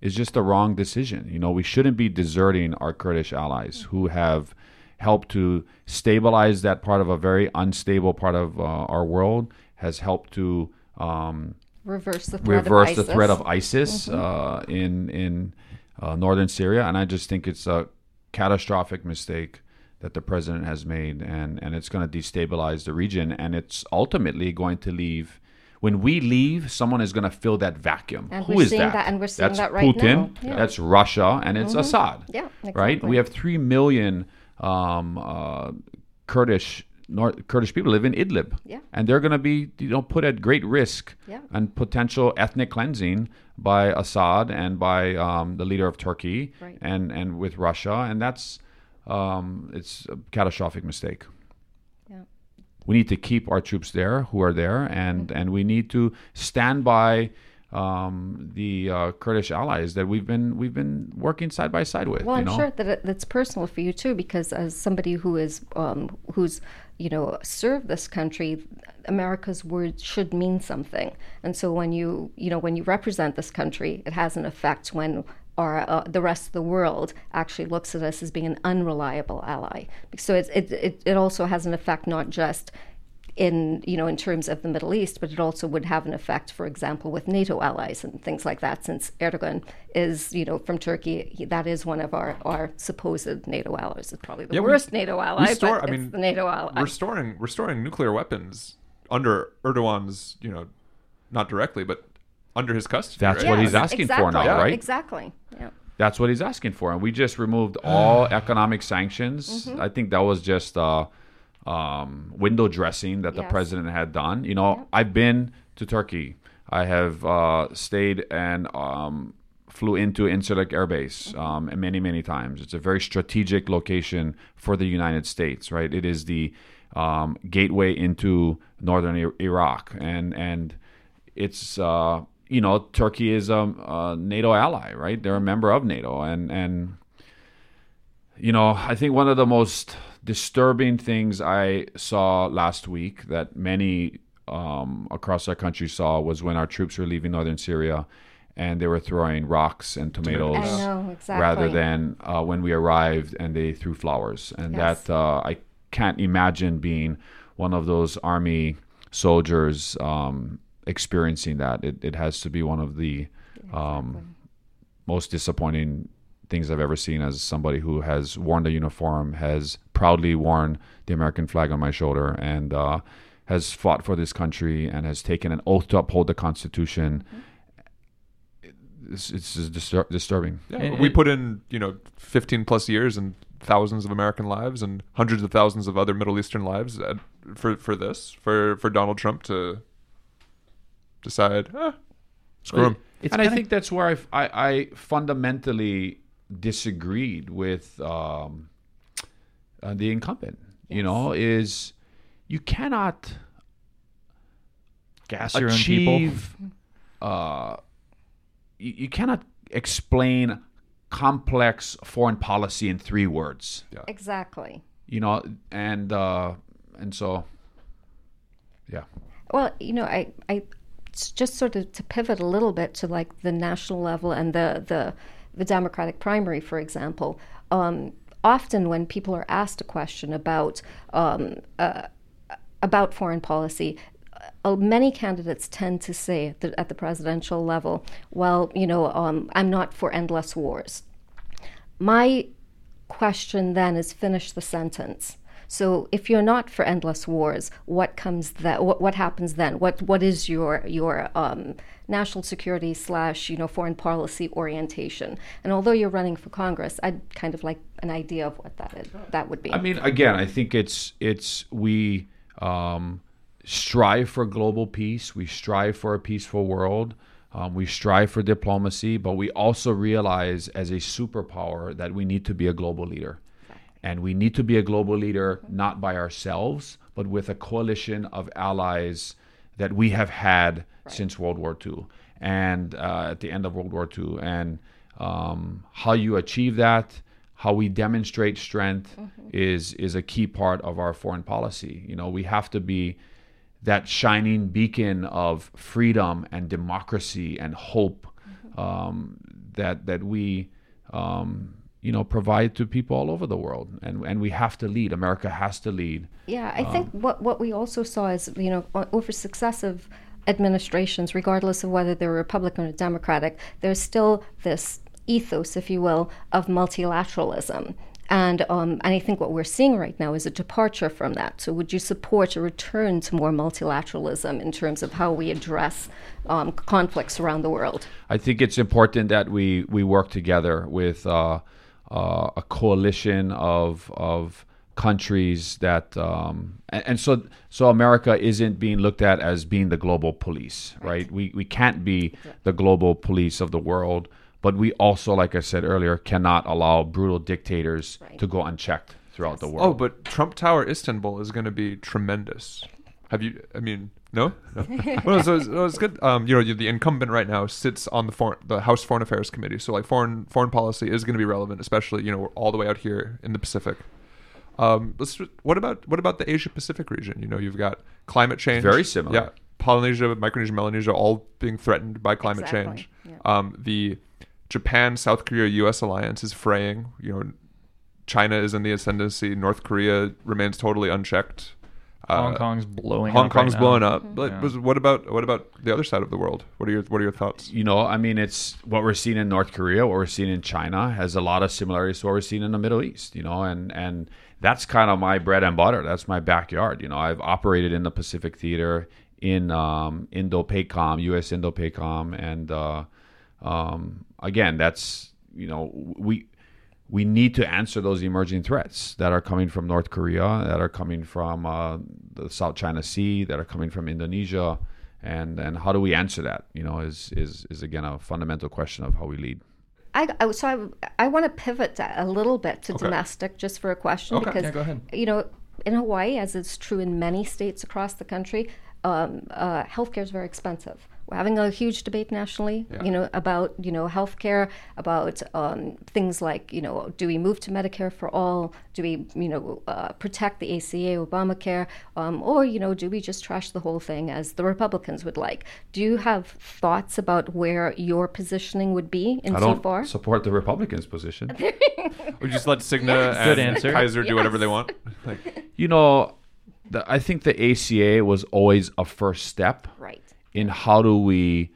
is just a wrong decision. You know, we shouldn't be deserting our Kurdish allies who have helped to stabilize that part of a very unstable part of uh, our world. Has helped to um, Reverse the threat reverse of the ISIS. threat of ISIS uh, in in uh, northern Syria, and I just think it's a catastrophic mistake that the president has made, and and it's going to destabilize the region, and it's ultimately going to leave. When we leave, someone is going to fill that vacuum. And Who we're is seeing that? that- and we're seeing That's that right Putin. now. Yeah. Mm-hmm. That's Russia, and it's Assad. Yeah, Right. We have three million um, uh, Kurdish North, Kurdish people live in Idlib, Yeah. and they're going to be you know put at great risk Yeah. and potential ethnic cleansing by Assad and by um, the leader of Turkey Right. and and with Russia, and that's um, it's a catastrophic mistake. Yeah. We need to keep our troops there who are there, and and we need to stand by um, the uh, Kurdish allies that we've been we've been working side by side with. Well, I'm know? sure that it, that's personal for you too, because as somebody who is um, who's you know served this country, America's word should mean something. And so when you you know when you represent this country, it has an effect when. Or uh, the rest of the world actually looks at us as being an unreliable ally. So it, it, it also has an effect not just in you know in terms of the Middle East, but it also would have an effect, for example, with NATO allies and things like that. Since Erdogan is you know from Turkey, he, that is one of our, our supposed NATO allies. It's probably the Yeah, we- worst NATO ally, we store- but I it's mean, the NATO ally. We're storing we're storing nuclear weapons under Erdogan's, you know, not directly, but under his custody. That's right? what he's Yes, asking for exactly, now, right? Exactly. Yeah. That's what he's asking for, and we just removed all economic sanctions. Mm-hmm. I think that was just uh, um, window dressing that the president had done. You know, I've been to Turkey. I have uh, stayed and um, flew into Incirlik Air Base um, many, many times. It's a very strategic location for the United States, right? It is the um, gateway into northern I- Iraq, and and it's uh, you know Turkey is a, a NATO ally, right? They're a member of NATO, and and you know I think one of the most disturbing things I saw last week that many um, across our country saw was when our troops were leaving northern Syria. And they were throwing rocks and tomatoes know, exactly. rather than uh, when we arrived and they threw flowers. And Yes. that uh, I can't imagine being one of those army soldiers um, experiencing that. It, it has to be one of the um, most disappointing things I've ever seen as somebody who has worn the uniform, has proudly worn the American flag on my shoulder, and uh, has fought for this country and has taken an oath to uphold the Constitution. It's, it's just distur- disturbing. Yeah, And we it- put in, you know, 15 plus years and thousands of American lives and hundreds of thousands of other Middle Eastern lives uh, for for this, for for Donald Trump to decide, eh, screw him. It's and I kinda- think that's where I, I, I fundamentally disagreed with um, uh, the incumbent. You know, is you cannot gas your own people. Uh, you, you cannot explain complex foreign policy in three words. Exactly. You know, and uh, and so, yeah. Well, you know, I I just sort of to pivot a little bit to like the national level and the the, the Democratic primary, for example. Um, often, when people are asked a question about um, uh, about foreign policy, uh, many candidates tend to say that at the presidential level, "Well, you know, um, I'm not for endless wars." My question then is finish the sentence. So if you're not for endless wars, what comes that? What, what happens then? What what is your your um, national security slash you know foreign policy orientation? And although you're running for Congress, I'd kind of like an idea of what that is. That would be. I mean, again, I think it's it's we um, strive for global peace. We strive for a peaceful world. Um, we strive for diplomacy, but we also realize as a superpower that we need to be a global leader. And we need to be a global leader not by ourselves, but with a coalition of allies that we have had since World War II and uh, at the end of World War II. And um, how you achieve that, how we demonstrate strength, is is a key part of our foreign policy. You know, we have to be that shining beacon of freedom and democracy and hope um, that that we um, you know provide to people all over the world, and and we have to lead. America has to lead. Yeah, I think what what we also saw is you know over successive administrations, regardless of whether they're Republican or Democratic, there's still this ethos, if you will, of multilateralism. And um, and I think what we're seeing right now is a departure from that. So, would you support a return to more multilateralism in terms of how we address um, conflicts around the world? I think it's important that we we work together with uh, uh, a coalition of of countries that um, and, and so so America isn't being looked at as being the global police, right? We we can't be the global police of the world, but we also, like I said earlier, cannot allow brutal dictators Right. to go unchecked throughout the world. Oh, but Trump Tower Istanbul is going to be tremendous. Have you? I mean, no. no. well, so it's, so it's good. Um, you know, you- the incumbent right now sits on the foreign, the House Foreign Affairs Committee. So like foreign foreign policy is going to be relevant, especially you know all the way out here in the Pacific. Um, let's. What about what about the Asia Pacific region? You know, you've got climate change. very similar. Yeah, Polynesia, Micronesia, Melanesia, all being threatened by climate Exactly, change. yeah. Um, the Japan, South Korea, U.S. alliance is fraying. You know, China is in the ascendancy. North Korea remains totally unchecked. Hong Uh, Kong's blowing Hong up right Kong's now. blowing up. But Yeah. what about what about the other side of the world? What are your what are your thoughts? you know, I mean, it's what we're seeing in North Korea, what we're seeing in China has a lot of similarities to what we're seeing in the Middle East, you know, and and that's kind of my bread and butter. That's my backyard. You know, I've operated in the Pacific Theater in um, Indo-PACOM, U.S. Indo-PACOM, and uh, um, again, that's you know, we we need to answer those emerging threats that are coming from North Korea, that are coming from uh, the South China Sea, that are coming from Indonesia, and and how do we answer that? You know, is is is again a fundamental question of how we lead. I, I so I, I want to pivot a little bit to Okay. domestic just for a question Okay. because Yeah, go ahead. you know in Hawaii, as it's true in many states across the country, um, uh, healthcare is very expensive. We're having a huge debate nationally, you know, about you know healthcare, about um, things like you know, do we move to Medicare for all? Do we you know uh, protect the ACA, Obamacare, um, or you know, do we just trash the whole thing as the Republicans would like? Do you have thoughts about where your positioning would be in I so don't far? support the Republicans' position. We just let Cigna Good and answer. Kaiser do whatever they want. Like, you know, the, I think the ACA was always a first step. Right. In how do we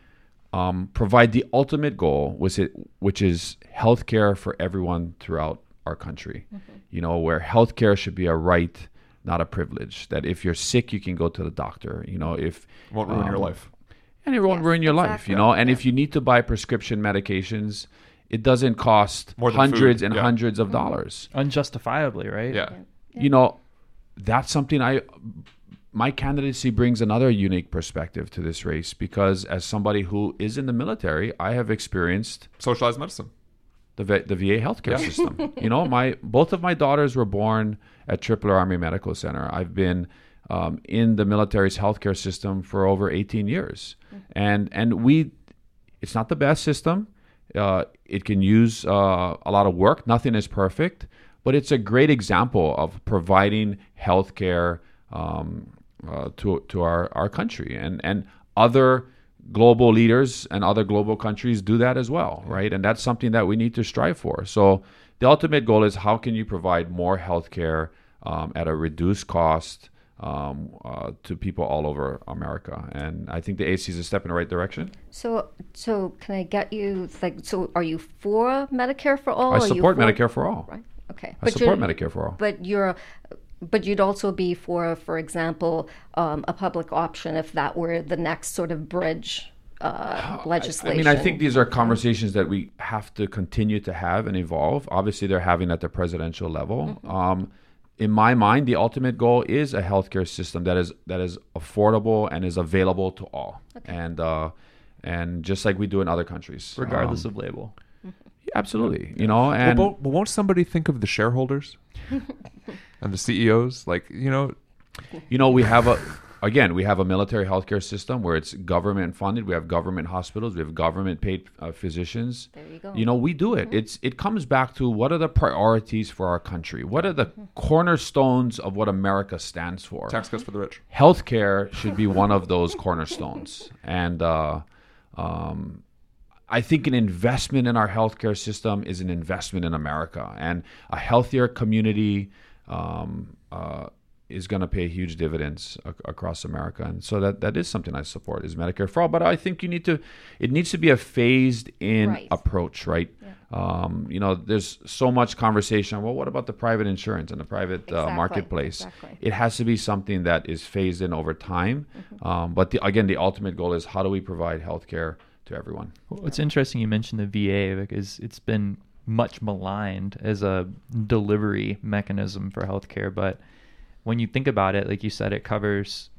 um, provide the ultimate goal, which it which is healthcare for everyone throughout our country. You know, where healthcare should be a right, not a privilege. That if you're sick, you can go to the doctor. You know, if won't ruin your um, life. and it won't Yes, ruin your life. You know, and if you need to buy prescription medications, it doesn't cost More hundreds food, and yeah. hundreds of dollars Unjustifiably, right? Yeah. you know that's something i my candidacy brings another unique perspective to this race because as somebody who is in the military i have experienced Socialized medicine. the, V- the va healthcare Yeah. system. You know my both of my daughters were born at tripler army medical center. I've been um, in the military's healthcare system for over 18 years. And and we it's not the best system. Uh, it can use uh, a lot of work. Nothing is perfect but it's a great example of providing healthcare um, uh, to to our, our country and and other global leaders and other global countries do that as well, right? And that's something that we need to strive for. So the ultimate goal is how can you provide more healthcare um, at a reduced cost um, uh, to people all over America? And I think the AC is a step in the right direction. So, so can I get you like? So, are you for Medicare for all? I support Medicare for all. Right. Okay. I support Medicare for all. But you're, but you'd also be for, for example, um, a public option if that were the next sort of bridge uh, legislation. I legislation. mean, I think these are conversations that we have to continue to have and evolve. Obviously, they're having at the presidential level. Um, in my mind, the ultimate goal is a healthcare system that is that is affordable and is available to all, and uh, and just like we do in other countries, regardless Um, of label. absolutely, you know, and well, but won't somebody think of the shareholders and the CEOs? Like, you know, you know, we have a again, we have a military healthcare system where it's government funded. We have government hospitals. We have government paid uh, physicians. There you go. You know, we do it. It's it comes back to what are the priorities for our country? What are the cornerstones of what America stands for? tax cuts for the rich. Healthcare should be one of those cornerstones, and uh, um, I think an investment in our healthcare system is an investment in America, and a healthier community um, uh, is going to pay huge dividends ac- across America, and so that that is something I support is Medicare for all. But I think you need to, it needs to be a phased in Right. approach, right? Um, you know, there's so much conversation. Well, what about the private insurance and the private uh, marketplace? exactly. It has to be something that is phased in over time. Mm-hmm. Um, but the, again, the ultimate goal is how do we provide health care to everyone? Well, it's interesting you mentioned the VA because it's been much maligned as a delivery mechanism for healthcare. But when you think about it, like you said, it covers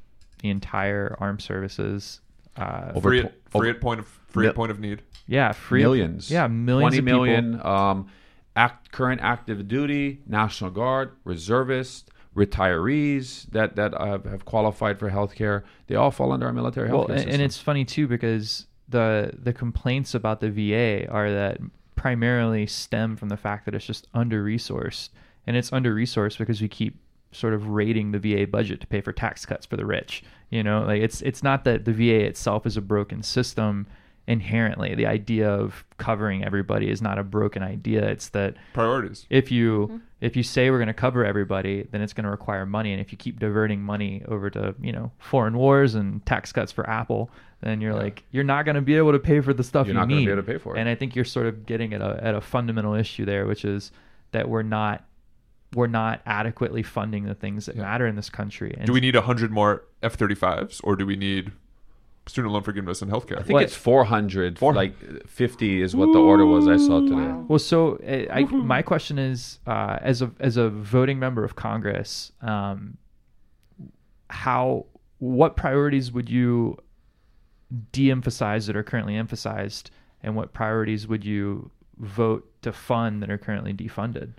the entire armed services. Uh, Over Free tw- at, free over- at point of free Mil- at point of need. yeah, free millions. Yeah, millions 20 of people. million, um, act, current active duty, National Guard, reservists, retirees that, that have, have qualified for healthcare. They all fall under our military health Well, and, system. and it's funny too because the the complaints about the VA are that primarily stem from the fact that it's just under resourced, and it's under resourced because we keep sort of raiding the VA budget to pay for tax cuts for the rich. You know, like it's it's not that the VA itself is a broken system inherently. The idea of covering everybody is not a broken idea. It's that Priorities. if you mm-hmm. if you say we're going to cover everybody, then it's going to require money, and if you keep diverting money over to you know foreign wars and tax cuts for Apple, then you're like you're not going to be able to pay for the stuff You're you not gonna need. be able to pay for it. And I think you're sort of getting at a at a fundamental issue there, which is that we're not we're not adequately funding the things that matter in this country. And Do we need hundred more F thirty fives, or do we need student loan forgiveness and healthcare? I think What- it's 400, like 50 is what the order was I saw today. Well, so uh, I, my question is, uh, as a as a voting member of Congress, um, how what priorities would you de-emphasize that are currently emphasized, and what priorities would you vote to fund that are currently defunded?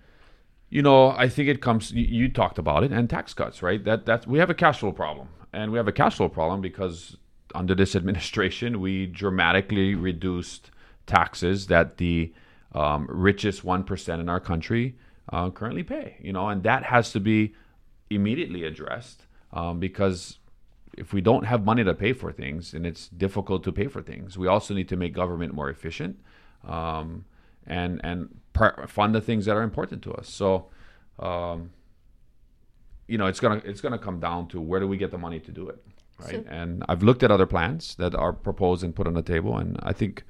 You know, I think it comes. You, you talked about it, and tax cuts, right? That that we have a cash flow problem, and we have a cash flow problem because under this administration, we dramatically reduced taxes that the um, richest one percent in our country uh, currently pay. You know, and that has to be immediately addressed um, because if we don't have money to pay for things, and it's difficult to pay for things. We also need to make government more efficient. Um, and and par- fund the things that are important to us. So, um, you know, it's gonna it's gonna come down to where do we get the money to do it, right? and I've looked at other plans that are proposed and put on the table, and I think,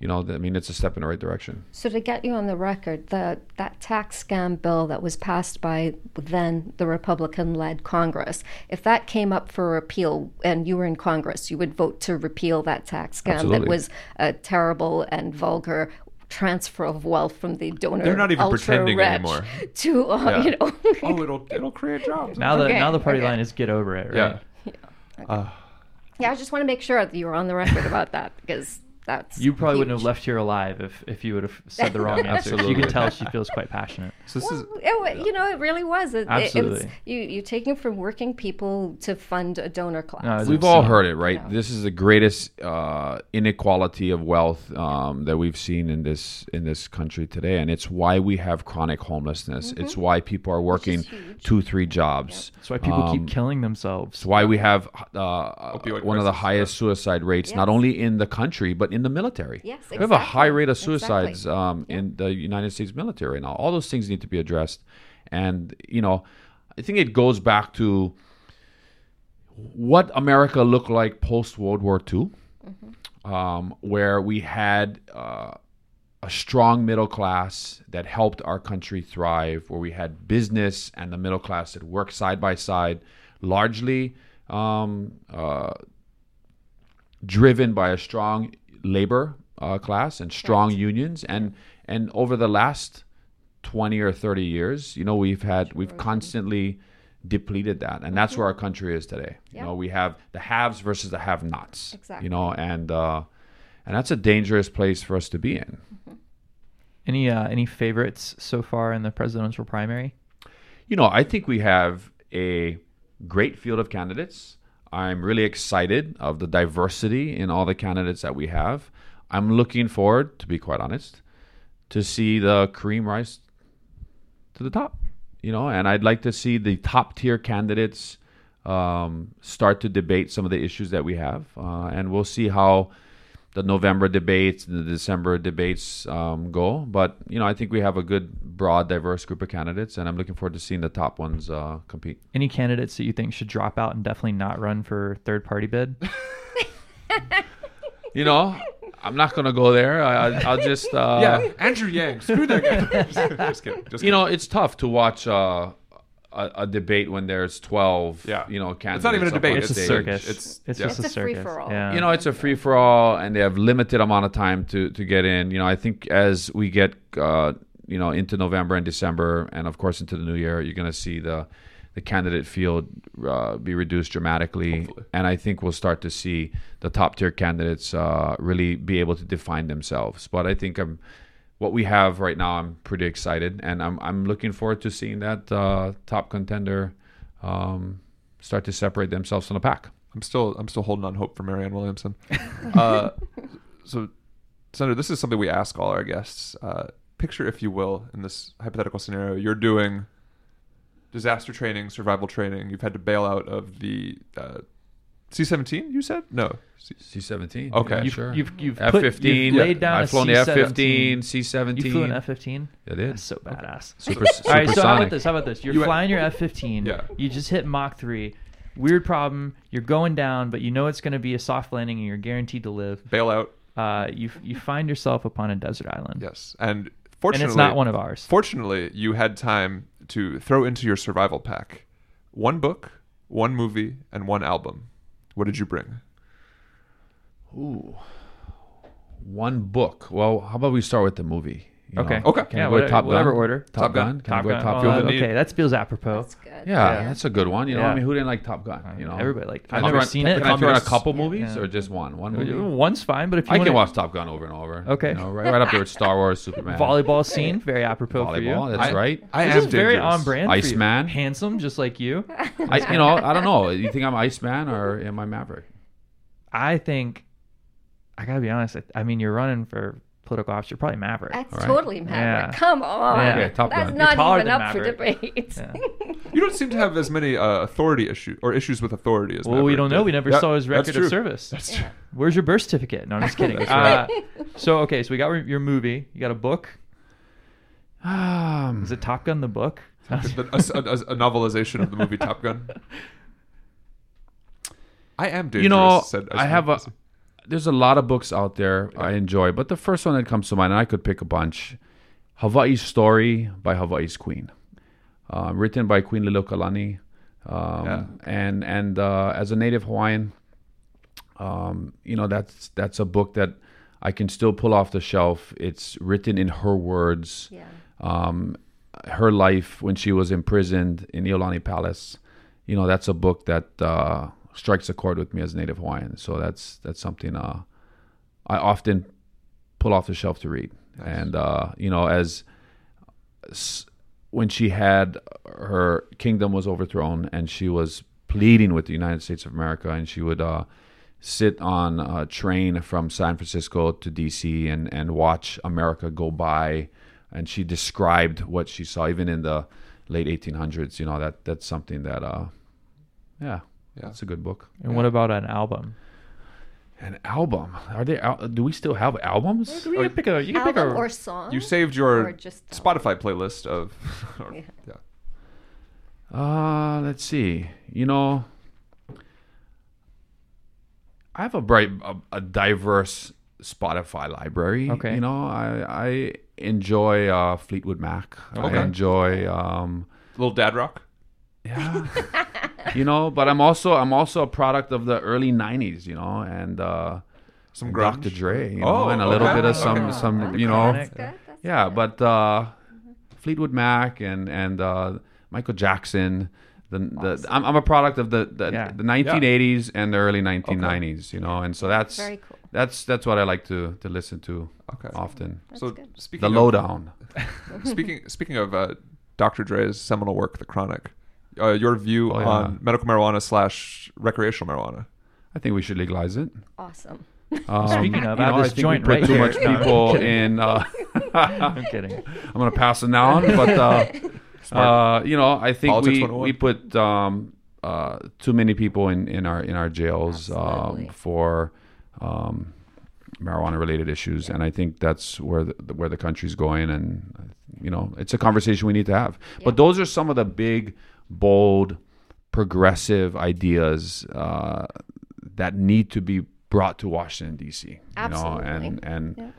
you know, I mean, it's a step in the right direction. So to get you on the record, the that tax scam bill that was passed by then the Republican-led Congress, if that came up for repeal and you were in Congress, you would vote to repeal that tax scam Absolutely. that was a terrible and vulgar transfer of wealth from the donor. They're not even ultra pretending rich anymore. To uh, Yeah. you know. oh, it'll it'll create jobs. Now the now the party okay. line is get over it, right? yeah. Ah. yeah, I just want to make sure that you were on the record about that because that's You probably wouldn't have left here alive if, if you would have said the wrong answer. You can tell she feels quite passionate. So this is Well, it, you know, it really was. It, it- it's, Absolutely. you you taking from working people to fund a donor class. No, We've all heard it, right? Yeah. This is the greatest uh, inequality of wealth um, that we've seen in this in this country today, and it's why we have chronic homelessness. It's why people are working Mm-hmm. two, three jobs. That's why people Um, keep killing themselves. It's why we have uh, Opioid one of the crisis, highest suicide rates, not only in the country but in the military. Yes, we have a high rate of Exactly. suicides um, in the United States military now. All those things need to be addressed, and you know, I think it goes back to what America looked like post World War II, um, where we had. Uh, a strong middle class that helped our country thrive, where we had business and the middle class that worked side by side, largely um, uh, driven by a strong labor uh, class and strong unions. And and over the last twenty or thirty years, you know, we've had we've constantly depleted that, and that's where our country is today. yeah. You know, we have the haves versus the have-nots. Exactly. You know, and uh, and that's a dangerous place for us to be in. Any uh, any favorites so far in the presidential primary? You know, I think we have a great field of candidates. I'm really excited of the diversity in all the candidates that we have. I'm looking forward, to be quite honest, to see the cream rise to the top. You know, and I'd like to see the top tier candidates um, start to debate some of the issues that we have, uh, and we'll see how the November debates and the December debates um, go. But you know, I think we have a good, broad, diverse group of candidates, and I'm looking forward to seeing the top ones uh, compete. Any candidates that you think should drop out and definitely not run for third party bid? You know, I'm not going to go there. I, I, I'll just uh, yeah, Andrew Yang. Screw that guy. just kidding. Just kidding. You know, it's tough to watch uh, a, a debate when there's 12. Yeah. you know, candidates. It's not even a debate, It's a stage. circus. It's- It's, yeah. just It's a a circus. free-for-all. Yeah. you know it's a free for all and they have limited amount of time to to get in you know i think as we get uh you know into november and december and of course into the new year you're going to see the the candidate field uh, be reduced dramatically Hopefully. and i think we'll start to see the top tier candidates uh, really be able to define themselves but i think i'm what we have right now i'm pretty excited and i'm, I'm looking forward to seeing that uh, top contender um, start to separate themselves from the pack I'm still I'm still holding on hope for Marianne Williamson. uh, so, Senator, this is something we ask all our guests. Uh, picture, if you will, in this hypothetical scenario, you're doing disaster training, survival training. You've had to bail out of the uh, C-17. You said no. C- C-17. Okay. yeah, You've, sure. you've, you've F-15. You've laid down I've flown the F-15, C-17. You flew an F-15? I did. That's so badass. Super, All right, so how about this? How about this? You're You- flying your F-15. Yeah. You just hit Mach 3. Weird problem. You're going down, but you know it's going to be a soft landing and you're guaranteed to live. bail out. Uh, you you find yourself upon a desert island. Yes, and fortunately, And fortunately, it's not one of ours. Fortunately, you had time to throw into your survival pack one book, one movie, and one album. What did you bring? Ooh. One book. Well, how about we start with the movie? You Okay. know? Okay. Can Yeah, I go with whatever- Top whatever Gun? order. Top, Top Gun. Gun. Can Top Gun. Top Gun? the need. okay, that feels apropos. That's good. Yeah, that's a good one. You know, Yeah. I mean, who didn't like Top Gun? You know, Everybody liked- I've I never throw in- seen it. Can I throw in a couple movies Yeah. or just one? One movie. One's fine, but if you I want can watch Top Gun over and over. Okay. You know, right, right up there with Star Wars, Superman. volleyball scene, very apropos for you. That's right. I this am is very on brand. for you. Iceman. handsome, just like you. I, you know, I don't know. You think I'm Iceman or am I Maverick? I think I gotta be honest. I, I mean, you're running for political office. You're probably Maverick. That's All right. totally Maverick. Yeah. Come on. Yeah. Okay, Top That's Gun. Not even than up for debate. Yeah. You don't seem to have as many uh, authority issues or issues with authority as. Well, we don't know. did. We never Yeah, saw his record of service. That's true. Where's your birth certificate? No, I'm just kidding. Uh, so okay, so we got your movie. You got a book. Um, Is it Top Gun the book? a, a- a- a novelization of the movie Top Gun. I am dangerous. you know, said I have a. There's a lot of books out there I enjoy, but the first one that comes to mind, and I could pick a bunch, Hawaii's Story by Hawaii's Queen, uh, written by Queen Liliuokalani, um, Yeah. and and uh, as a native Hawaiian, um, you know that's that's a book that I can still pull off the shelf. It's written in her words. Yeah. um, her life when she was imprisoned in Iolani Palace. You know, that's a book that uh, strikes a chord with me as a native Hawaiian. So that's that's something uh, I often pull off the shelf to read. And uh, you know, as s- when she had her kingdom was overthrown and she was pleading with the United States of America, and she would uh, sit on a train from San Francisco to DC and and watch America go by, and she described what she saw even in the late 1800s. You know that that's something that uh, yeah, Yeah. that's a good book. And what about an album? An album? Are they? al- Do we still have albums? You can pick a. You can pick Album a. or song? You saved your Or just Spotify playlist of. or- Yeah. yeah. Uh, let's see. You know, I have a bright, a, a diverse Spotify library. Okay. You know, I I enjoy uh, Fleetwood Mac. Okay. I enjoy um, Little dad rock. yeah. you know, but I'm also I'm also a product of the early '90s. You know, and uh, Some and grunge. Dr. Dre. You Oh, know, and a little okay. bit of some Okay. some you know. Iconic. Good, that's Yeah, good. but uh, Fleetwood Mac and and uh, Michael Jackson. The, the I'm, I'm a product of the the, Yeah. the 1980s and the early 1990s, you know, and so that's Very cool. that's that's what I like to to listen to Okay. often. That's so good. speaking The of, lowdown. speaking speaking of uh, Dr. Dre's seminal work, The Chronic, uh, your view Oh, yeah. on medical marijuana slash recreational marijuana. I think we should legalize it. Awesome. Um, Speaking of, you I have know, this think joint we put right too here. much No, I'm people kidding. in. Uh, I'm kidding. I'm gonna pass it down, but uh, uh, you know, I think Politics we 101. we put um, uh, too many people in, in our in our jails um, for um, marijuana related issues, and I think that's where the, where the country's going, and you know, it's a conversation we need to have. But those are some of the big, bold, progressive ideas uh, that need to be brought to Washington D.C. You know, Absolutely. and and Yeah.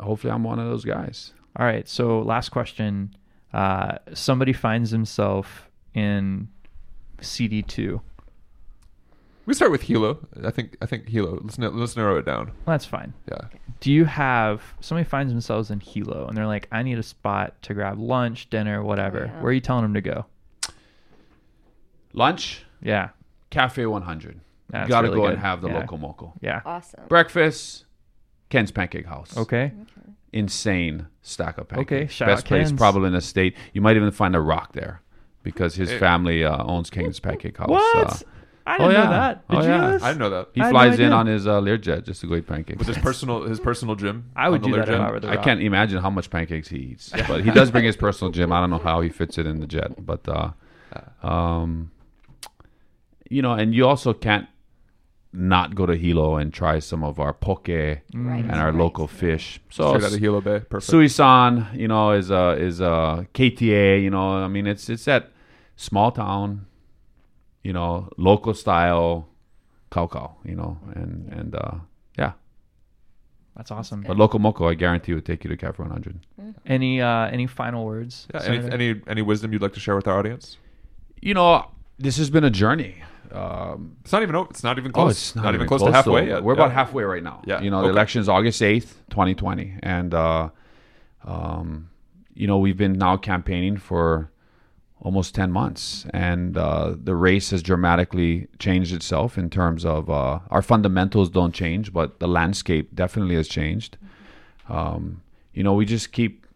hopefully, I'm one of those guys. All right. So last question. Uh, somebody finds himself in CD two. We start with Hilo. I think I think Hilo. Let's na- let's narrow it down. That's fine. Yeah. Do you have somebody finds themselves in Hilo and they're like, I need a spot to grab lunch, dinner, whatever. yeah. Where are you telling them to go? Lunch, Yeah. Cafe 100. That's you got to really go good. and have the Yeah. loco moco. Yeah. Awesome. Breakfast, Ken's Pancake House. Okay. Insane stack of pancakes. Okay, shout Best out place Ken's. probably in the state. You might even find a rock there because his family uh, owns Ken's Pancake House. What? Uh, I oh, didn't yeah. know that. Did Oh, you yeah. know this? I didn't know that. he I had no flies in idea. on his uh, Learjet just to go eat pancakes. With his personal his personal gym. I would on the do that if I were the I rock. can't imagine how much pancakes he eats, but he does bring his personal gym. I don't know how he fits it in the jet, but uh, um, you know, and you also can't not go to Hilo and try some of our poke Right. and our right. local fish. So Straight out of Hilo Bay. Perfect. Suisan, you know, is a is a KTA. You know, I mean, it's it's that small town, you know, local style, kau kau, You know, and and uh, yeah, That's awesome. but loco moco, I guarantee, would take you to Cafe 100. Any uh, any final words? yeah, any, any any wisdom you'd like to share with our audience? You know, this has been a journey. Um, It's not even over. It's not even close. Oh, it's not, even close, to halfway though. yet. We're Yeah. about halfway right now. Yeah, You know, the okay. election is August 8th, 2020. And, uh, um, you know, we've been now campaigning for almost 10 months. And uh, the race has dramatically changed itself in terms of uh, our fundamentals don't change, but the landscape definitely has changed. Um, you know, we just keep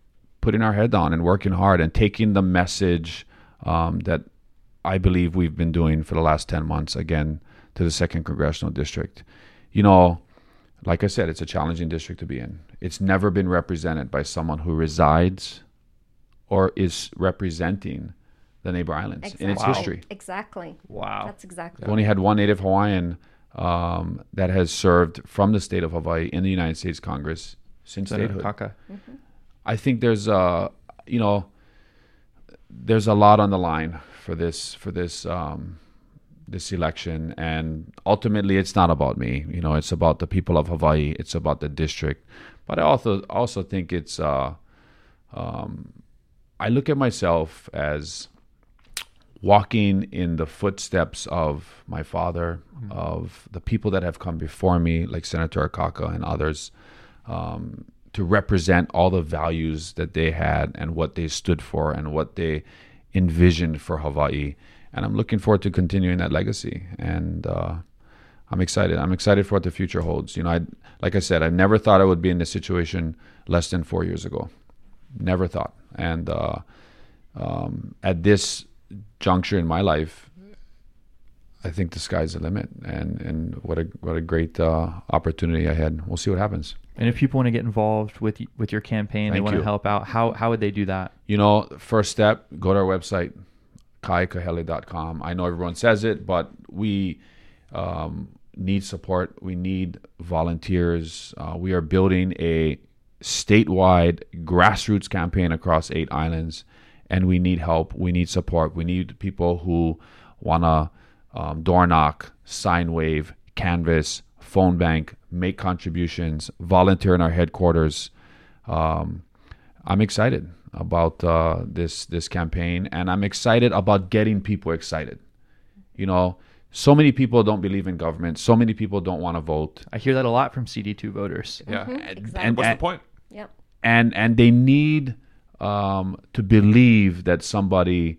putting our head down and working hard and taking the message um, that I believe we've been doing for the last 10 months again to the second congressional district. You know, like I said, it's a challenging district to be in. It's never been represented by someone who resides or is representing the neighbor islands in its Exactly. history. Exactly. Wow. That's exactly. We only had one Native Hawaiian um, that has served from the state of Hawaii in the United States Congress since Senator statehood. Akaka. I think there's uh you know there's a lot on the line for this for this um this election and ultimately it's not about me you know it's about the people of Hawaii it's about the district but I also also think it's uh um I look at myself as walking in the footsteps of my father of the people that have come before me like Senator Akaka and others um, to represent all the values that they had and what they stood for and what they envisioned for Hawaii. And I'm looking forward to continuing that legacy. And uh, I'm excited. I'm excited for what the future holds. You know, I like I said, I never thought I would be in this situation less than four years ago. Never thought. And uh, um, at this juncture in my life, I think the sky's the limit, and and what a what a great uh, opportunity I had. We'll see what happens. And if people want to get involved with with your campaign, they want you. to help out, how how would they do that? You know, first step, go to our website, kaikahele.com. I know everyone says it, but we um, need support. We need volunteers. Uh, we are building a statewide grassroots campaign across eight islands, and we need help. We need support. We need people who want to um, door knock, sign wave, canvas, phone bank, make contributions, volunteer in our headquarters. Um, I'm excited about uh, this this campaign, and I'm excited about getting people excited. You know, so many people don't believe in government. So many people don't want to vote. I hear that a lot from CD2 voters. Yeah. Exactly. And, What's the point? Yep. and and they need um, to believe that somebody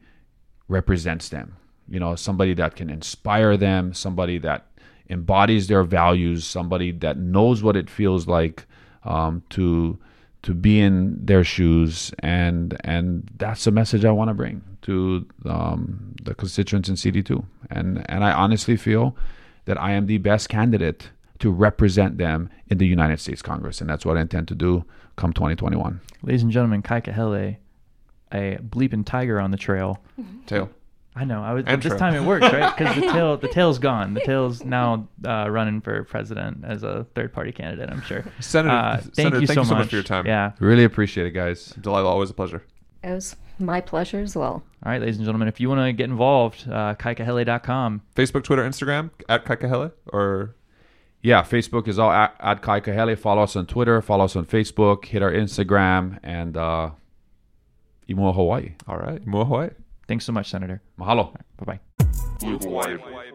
represents them. You know, somebody that can inspire them, somebody that embodies their values, somebody that knows what it feels like um, to to be in their shoes, and and that's the message I want to bring to um, the constituents in CD2. And and I honestly feel that I am the best candidate to represent them in the United States Congress, and that's what I intend to do come 2021. Ladies and gentlemen, Kai Kahele, a bleeping tiger on the trail. Tail. I know. I was And this trail. time it works, right? Because the tail, the tail's gone. The tail's now uh, running for president as a third party candidate. I'm sure. Senator, Uh, thank Senator, you thank so you so much. much for your time. Yeah. Really appreciate it, guys. Delilah, always a pleasure. It was my pleasure as well. All right, ladies and gentlemen, if you want to get involved, uh, kaikahele.com. Facebook, Twitter, Instagram at Kaikahele or Yeah, Facebook is all at, at Kai Kahele. Follow us on Twitter, follow us on Facebook, hit our Instagram, and uh, Imua Hawaii. all right, Mua Hawaii. Thanks so much, Senator. Mahalo. Bye bye. Hawaii.